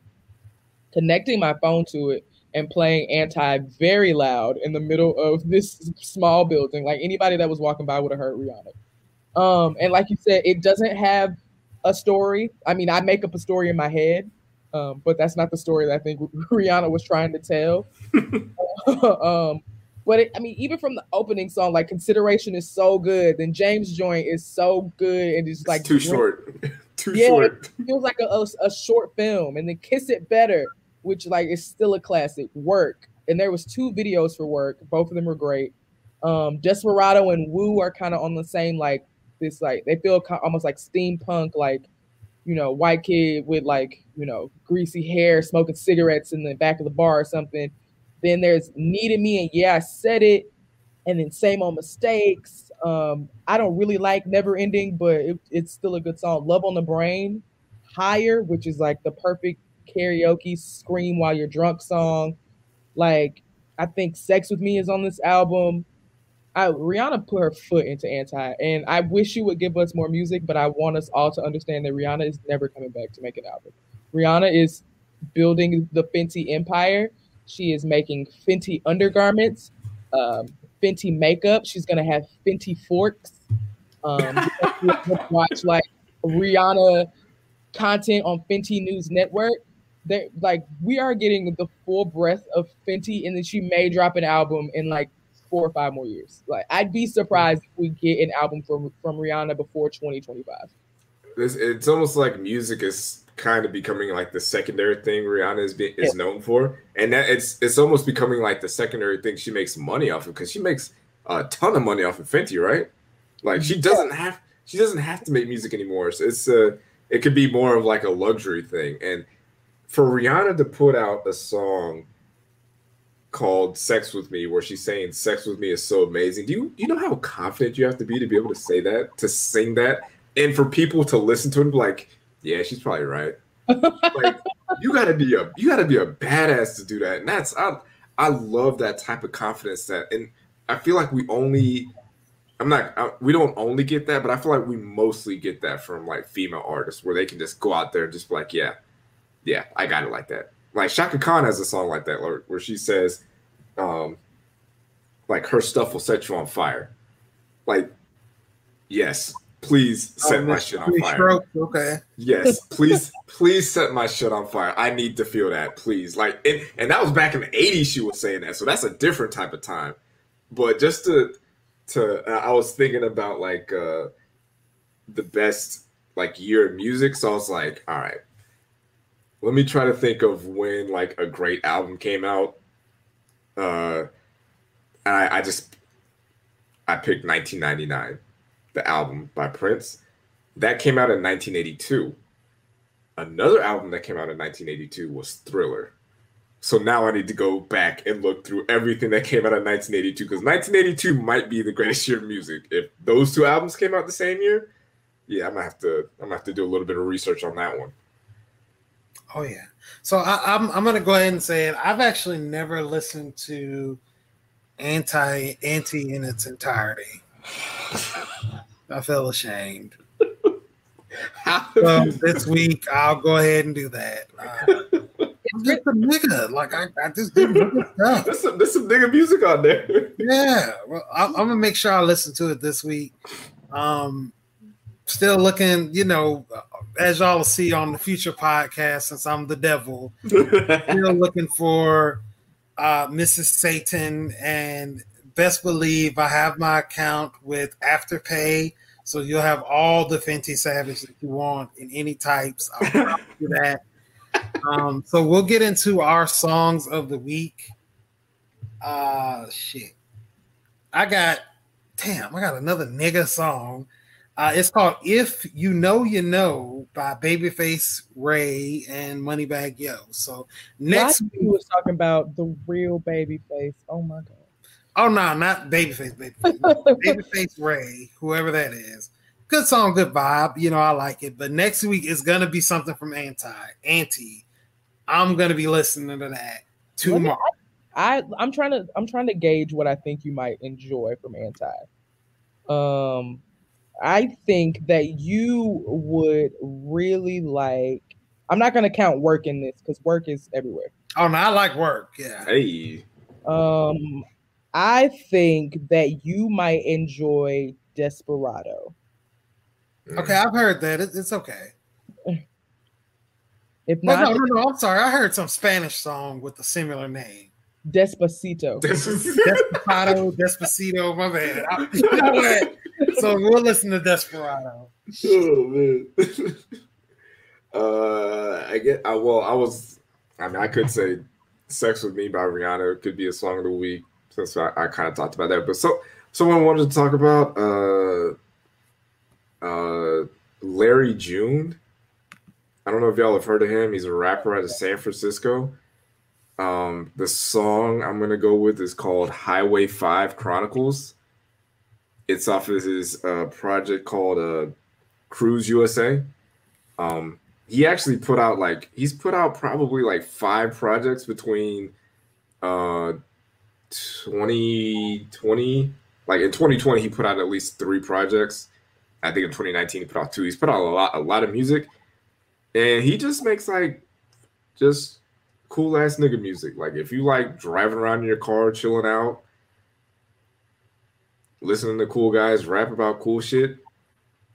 connecting my phone to it, and playing anti very loud in the middle of this small building. Like anybody that was walking by would have heard Rihanna. Um, and like you said, it doesn't have a story. I mean, I make up a story in my head, um, but that's not the story that I think <laughs> Rihanna was trying to tell. <laughs> <laughs> um, but it, I mean, even from the opening song, like "Consideration" is so good. Then James Joint is so good, and it's like it's too short, too yeah, short. It feels like a, a, a short film, and then "Kiss It Better," which like is still a classic. Work, and there was two videos for Work. Both of them were great. Um, Desperado and Woo are kind of on the same like this like they feel almost like steampunk, like you know, white kid with like you know greasy hair, smoking cigarettes in the back of the bar or something then there's Needed Me and Yeah, I Said It. And then Same Old Mistakes. Um, I don't really like Never Ending, but it, it's still a good song. Love on the Brain. Higher, which is like the perfect karaoke scream while you're drunk song. Like, I think Sex with Me is on this album. I, Rihanna put her foot into anti, and I wish you would give us more music, but I want us all to understand that Rihanna is never coming back to make an album. Rihanna is building the Fenty empire, she is making Fenty undergarments, um, Fenty makeup. She's gonna have Fenty forks. Um, <laughs> watch like Rihanna content on Fenty News Network. They like we are getting the full breadth of Fenty, and then she may drop an album in like four or five more years. Like I'd be surprised if we get an album from from Rihanna before 2025. It's, it's almost like music is kind of becoming like the secondary thing Rihanna is be, is yeah. known for, and that it's it's almost becoming like the secondary thing she makes money off of because she makes a ton of money off of Fenty, right? Like she doesn't yeah. have she doesn't have to make music anymore. So it's uh it could be more of like a luxury thing, and for Rihanna to put out a song called "Sex with Me," where she's saying "Sex with Me is so amazing." Do you you know how confident you have to be to be able to say that, to sing that, and for people to listen to it, like yeah, she's probably right. <laughs> like you gotta be a you gotta be a badass to do that. And that's I I love that type of confidence that and I feel like we only I'm not I, we don't only get that, but I feel like we mostly get that from like female artists where they can just go out there and just be like, yeah, yeah, I got it like that. Like Chaka Khan has a song like that where, where she says, um, like her stuff will set you on fire. Like, yes, please set oh, my shit on fire. Stroke. Okay. <laughs> Yes, please, please set my shit on fire. I need to feel that, please. Like, and, and that was back in the '80s. She was saying that, so that's a different type of time. But just to, to, I was thinking about like uh the best like year of music. So I was like, all right, let me try to think of when like a great album came out. Uh, I, I just I picked 1999 the album by Prince. That came out in 1982. Another album that came out in 1982 was Thriller. So now I need to go back and look through everything that came out in 1982 because 1982 might be the greatest year of music. If those two albums came out the same year, yeah, I'm gonna have to I'm gonna have to do a little bit of research on that one. Oh yeah. So I, am I'm, I'm gonna go ahead and say it. I've actually never listened to anti anti in its entirety. I feel ashamed. <laughs> so this week I'll go ahead and do that. Uh, I'm just a nigga. Like I, I just do <laughs> stuff. There's some, there's some nigga music on there. Yeah. Well, I, am gonna make sure I listen to it this week. Um, still looking, you know, as y'all see on the future podcast, since I'm the devil, <laughs> we're looking for uh, Mrs. Satan and best believe I have my account with Afterpay, so you'll have all the Fenty Savage that you want in any types. I'll <laughs> do that. Um, so we'll get into our songs of the week. Uh shit. I got damn, I got another nigga song. Uh, it's called "If You Know You Know" by Babyface Ray and Moneybag Yo. So next, week we was talking about the real Babyface. Oh my god. Oh no, not Babyface, Babyface, <laughs> Babyface Ray, whoever that is. Good song, good vibe. You know, I like it. But next week is gonna be something from Anti. Anti. I'm gonna be listening to that tomorrow. I I'm trying to I'm trying to gauge what I think you might enjoy from Anti. Um, I think that you would really like. I'm not gonna count work in this because work is everywhere. Oh no, I like work. Yeah. Hey. Um, I think that you might enjoy Desperado. Okay, I've heard that. it's okay. <laughs> If not, no, no, no, I'm sorry. I heard some Spanish song with a similar name. Despacito. Desperado, Despacito. My bad. I, you know what? So we'll listen to Desperado. Oh man. <laughs> uh, I get. I well, I was. I mean, I could say "Sex with Me" by Rihanna could be a song of the week since I, I kind of talked about that. But so someone wanted to talk about uh, uh, Larry June. I don't know if y'all have heard of him. He's a rapper out of San Francisco. Um, the song I'm gonna go with is called Highway Five Chronicles. It's off of his uh, project called uh, Cruise USA. Um, he actually put out like he's put out probably like five projects between uh 2020 like in 2020 he put out at least three projects i think in 2019 he put out two he's put out a lot a lot of music and he just makes like just cool ass nigga music. Like if you like driving around in your car, chilling out, listening to cool guys rap about cool shit,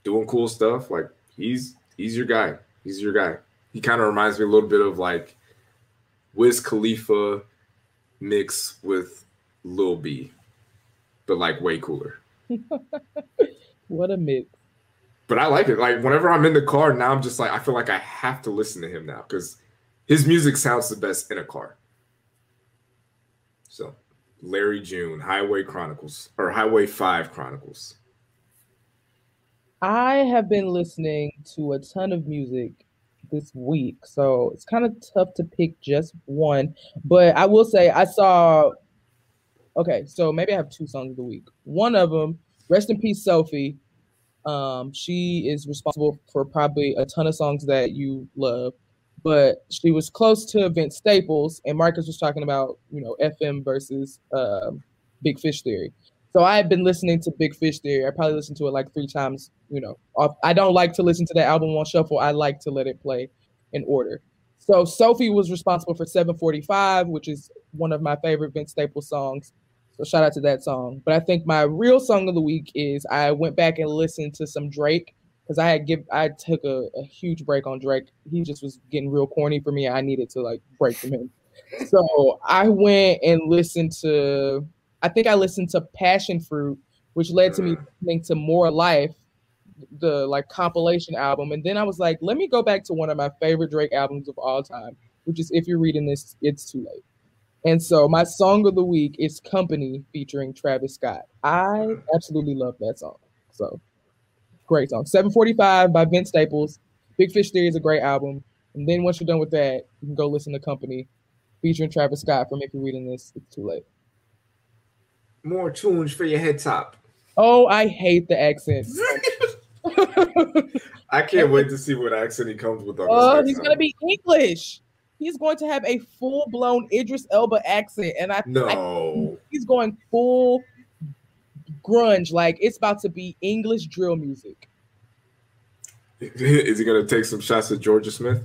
doing cool stuff, like he's he's your guy. He's your guy. He kind of reminds me a little bit of like Wiz Khalifa mix with Lil B, but like way cooler. <laughs> what a mix. But I like it. Like whenever I'm in the car now, I'm just like I feel like I have to listen to him now because his music sounds the best in a car. So, Larry June, Highway Chronicles or Highway 5 Chronicles. I have been listening to a ton of music this week, so it's kind of tough to pick just one. But I will say I saw. Okay, so maybe I have two songs of the week. One of them, rest in peace, Sophie. Um, she is responsible for probably a ton of songs that you love but she was close to Vince Staples, and Marcus was talking about you know FM versus um, Big Fish Theory. So I had been listening to Big Fish Theory. I probably listened to it like three times. You know, I don't like to listen to the album on shuffle. I like to let it play in order. So Sophie was responsible for 745, which is one of my favorite Vince Staples songs. So shout out to that song. But I think my real song of the week is I went back and listened to some Drake because I had give I took a, a, huge break on Drake. He just was getting real corny for me. I needed to like break from him. So I went and listened to I think I listened to Passion Fruit, which led to me mm. listening to More Life, the like compilation album. And then I was like, let me go back to one of my favorite Drake albums of all time, which is if you're reading this, it's too late. And so my song of the week is Company featuring Travis Scott. I mm. absolutely love that song. So Great song. 745 by Vince Staples. Big Fish Theory is a great album. And then once you're done with that, you can go listen to Company featuring Travis Scott from If You're Reading This, It's Too Late. More tunes for your head top. Oh, I hate the accent. <laughs> I can't wait to see what accent he comes with. Oh, he's going to be English. He's going to have a full blown Idris Elba accent. And I no, I, he's going full grunge, like it's about to be English drill music. <laughs> Is he gonna take some shots at Jorja Smith?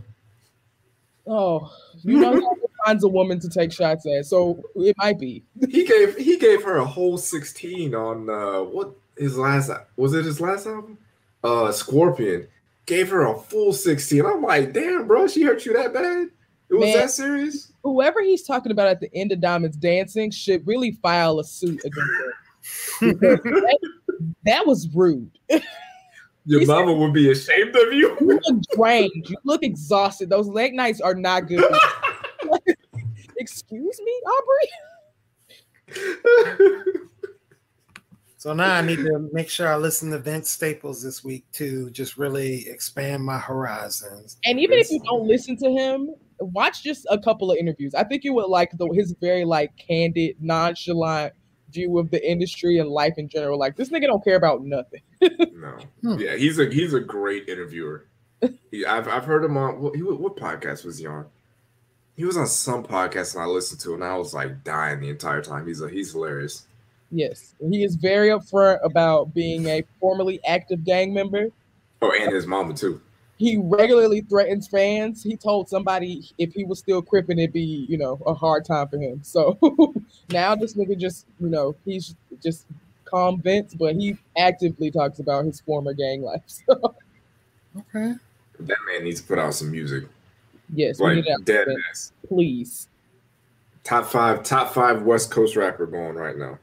Oh, you know he finds a woman to take shots at, so it might be. He gave he gave her a whole sixteen on uh what his last was it his last album? Uh Scorpion gave her a full sixteen. I'm like, damn, bro, she hurt you that bad? It was Man, that serious? Whoever he's talking about at the end of Diamonds Dancing should really file a suit against her that, <laughs> that, was rude. Your mama would be ashamed of you. You look drained. You look exhausted. Those late nights are not good. <laughs> Excuse me, Aubrey. <laughs> So now I need to make sure I listen to Vince Staples this week to just really expand my horizons. And even if you don't listen to him, watch just a couple of interviews. I think you would like the his very like candid, nonchalant view of the industry and life in general. Like this nigga don't care about nothing. <laughs> no, hmm. yeah, he's a he's a great interviewer. He, I've I've heard him on what, he, what podcast was he on? He was on some podcast and I listened to, it and I was like dying the entire time. He's a he's hilarious. Yes, he is very upfront about being a formerly active gang member. Oh, and his mama too. He regularly threatens fans. He told somebody if he was still cripping, it'd be you know a hard time for him. So <laughs> now this nigga just you know he's just calm Vince, but he actively talks about his former gang life. <laughs> So. Okay. That man needs to put out some music. Yes, like dead ass. Please. Top five, top five West Coast rapper going right now.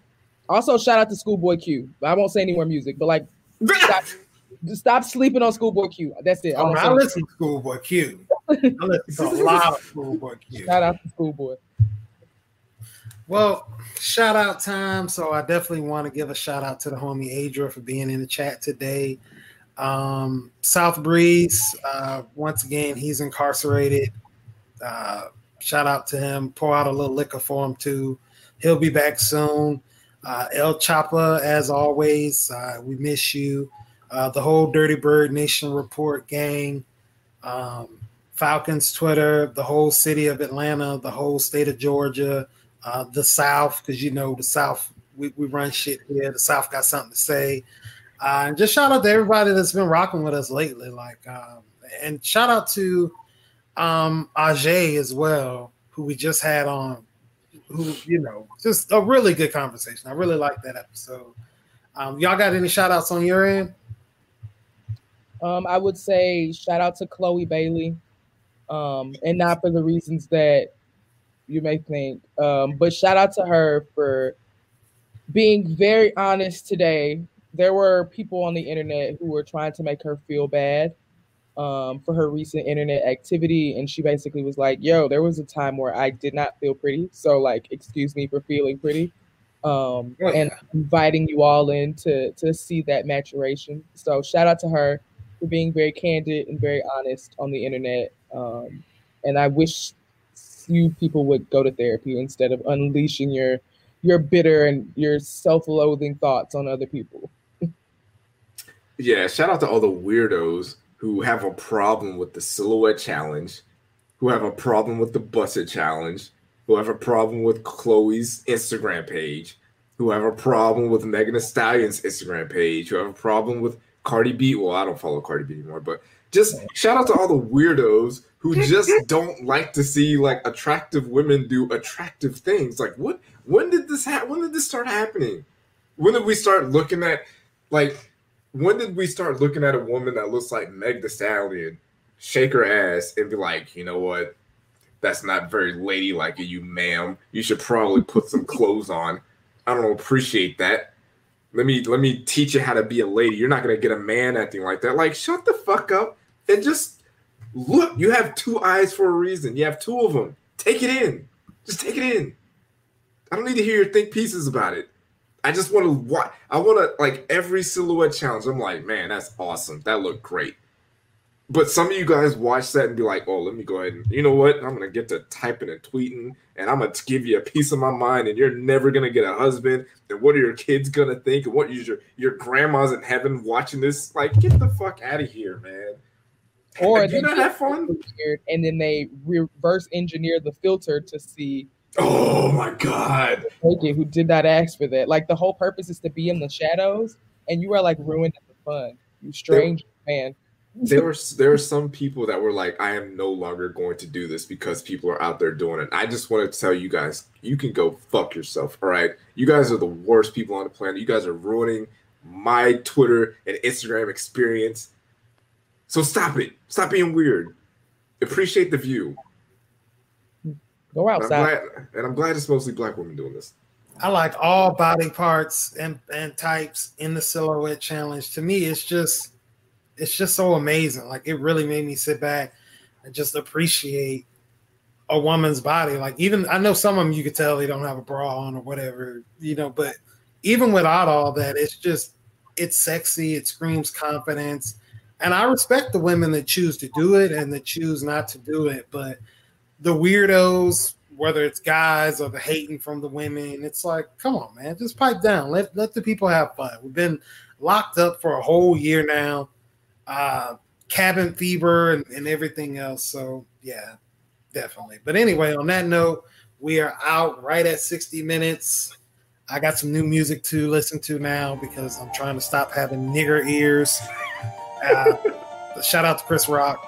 Also, shout out to Schoolboy Q. I won't say any more music, but like, <laughs> stop, stop sleeping on Schoolboy Q. That's it. I, oh, I listen to Schoolboy Q. I listen to a <laughs> lot of Schoolboy Q. Shout out to Schoolboy. Well, shout out time. So I definitely want to give a shout out to the homie Adra for being in the chat today. Um, South Breeze, uh, once again, he's incarcerated. Uh, shout out to him. Pour out a little liquor for him too. He'll be back soon. Uh, El Chapa, as always, uh, we miss you. Uh, the whole Dirty Bird Nation Report gang, um, Falcons Twitter, the whole city of Atlanta, the whole state of Georgia, uh, the South, because you know the South, we, we run shit here. The South got something to say. Uh, and just shout out to everybody that's been rocking with us lately. Like, um, and shout out to um, Ajay as well, who we just had on who you know just a really good conversation. I really like that episode. Um, y'all got any shout outs on your end? Um, I would say shout out to Chloe Bailey, um, and not for the reasons that you may think, um, but shout out to her for being very honest today. There were people on the internet who were trying to make her feel bad um, for her recent internet activity. And she basically was like, yo, there was a time where I did not feel pretty. So, like, excuse me for feeling pretty. Um, and inviting you all in to, to see that maturation. So, shout out to her for being very candid and very honest on the internet. Um, and I wish you people would go to therapy instead of unleashing your your bitter and your self-loathing thoughts on other people. yeah, shout out to all the weirdos who have a problem with the silhouette challenge, who have a problem with the busted challenge, who have a problem with Chloe's Instagram page, who have a problem with Megan Thee Stallion's Instagram page, who have a problem with Cardi B. Well, I don't follow Cardi B anymore, but just shout out to all the weirdos who <laughs> just don't like to see like attractive women do attractive things. Like, what? When did this happen? When did this start happening? When did we start looking at like when did we start looking at a woman that looks like Meg Thee Stallion, shake her ass, and be like, you know what? That's not very ladylike of you, ma'am. You should probably put some clothes on. I don't appreciate that. Let me let me teach you how to be a lady. You're not gonna get a man acting like that. Like, shut the fuck up and just look. You have two eyes for a reason. You have two of them. Take it in. Just take it in. I don't need to hear your think pieces about it. I just want to watch. I want to like every silhouette challenge. I'm like, man, that's awesome. That looked great. But some of you guys watch that and be like, oh, let me go ahead and you know what? I'm gonna get to typing and tweeting, and I'm gonna give you a piece of my mind, and you're never gonna get a husband. And what are your kids gonna think? And what is your your grandma's in heaven watching this? Like, get the fuck out of here, man. Or do you not have fun? And then they reverse engineer the filter to see Oh my god! Who did not ask for that? Like the whole purpose is to be in the shadows, and you are like ruining the fun. You strange there, man. There were there are some people that were like, I am no longer going to do this because people are out there doing it. I just want to tell you guys, you can go fuck yourself. All right, you guys are the worst people on the planet. You guys are ruining my Twitter and Instagram experience. So stop it. Stop being weird. Appreciate the view. Go outside. And I'm, glad, and I'm glad it's mostly black women doing this. I like all body parts and, and types in the silhouette challenge. To me, it's just it's just so amazing. Like it really made me sit back and just appreciate a woman's body. Like even I know some of them you could tell they don't have a bra on or whatever, you know, but even without all that, it's just it's sexy. It screams confidence, and I respect the women that choose to do it and that choose not to do it. But the weirdos, whether it's guys or the hating from the women, it's like, come on, man, just pipe down. Let let the people have fun. We've been locked up for a whole year now. Uh, cabin fever and, and everything else. So yeah, definitely. But anyway, on that note, we are out right at 60 minutes. I got some new music to listen to now because I'm trying to stop having nigger ears. Uh, <laughs> shout out to Chris Rock.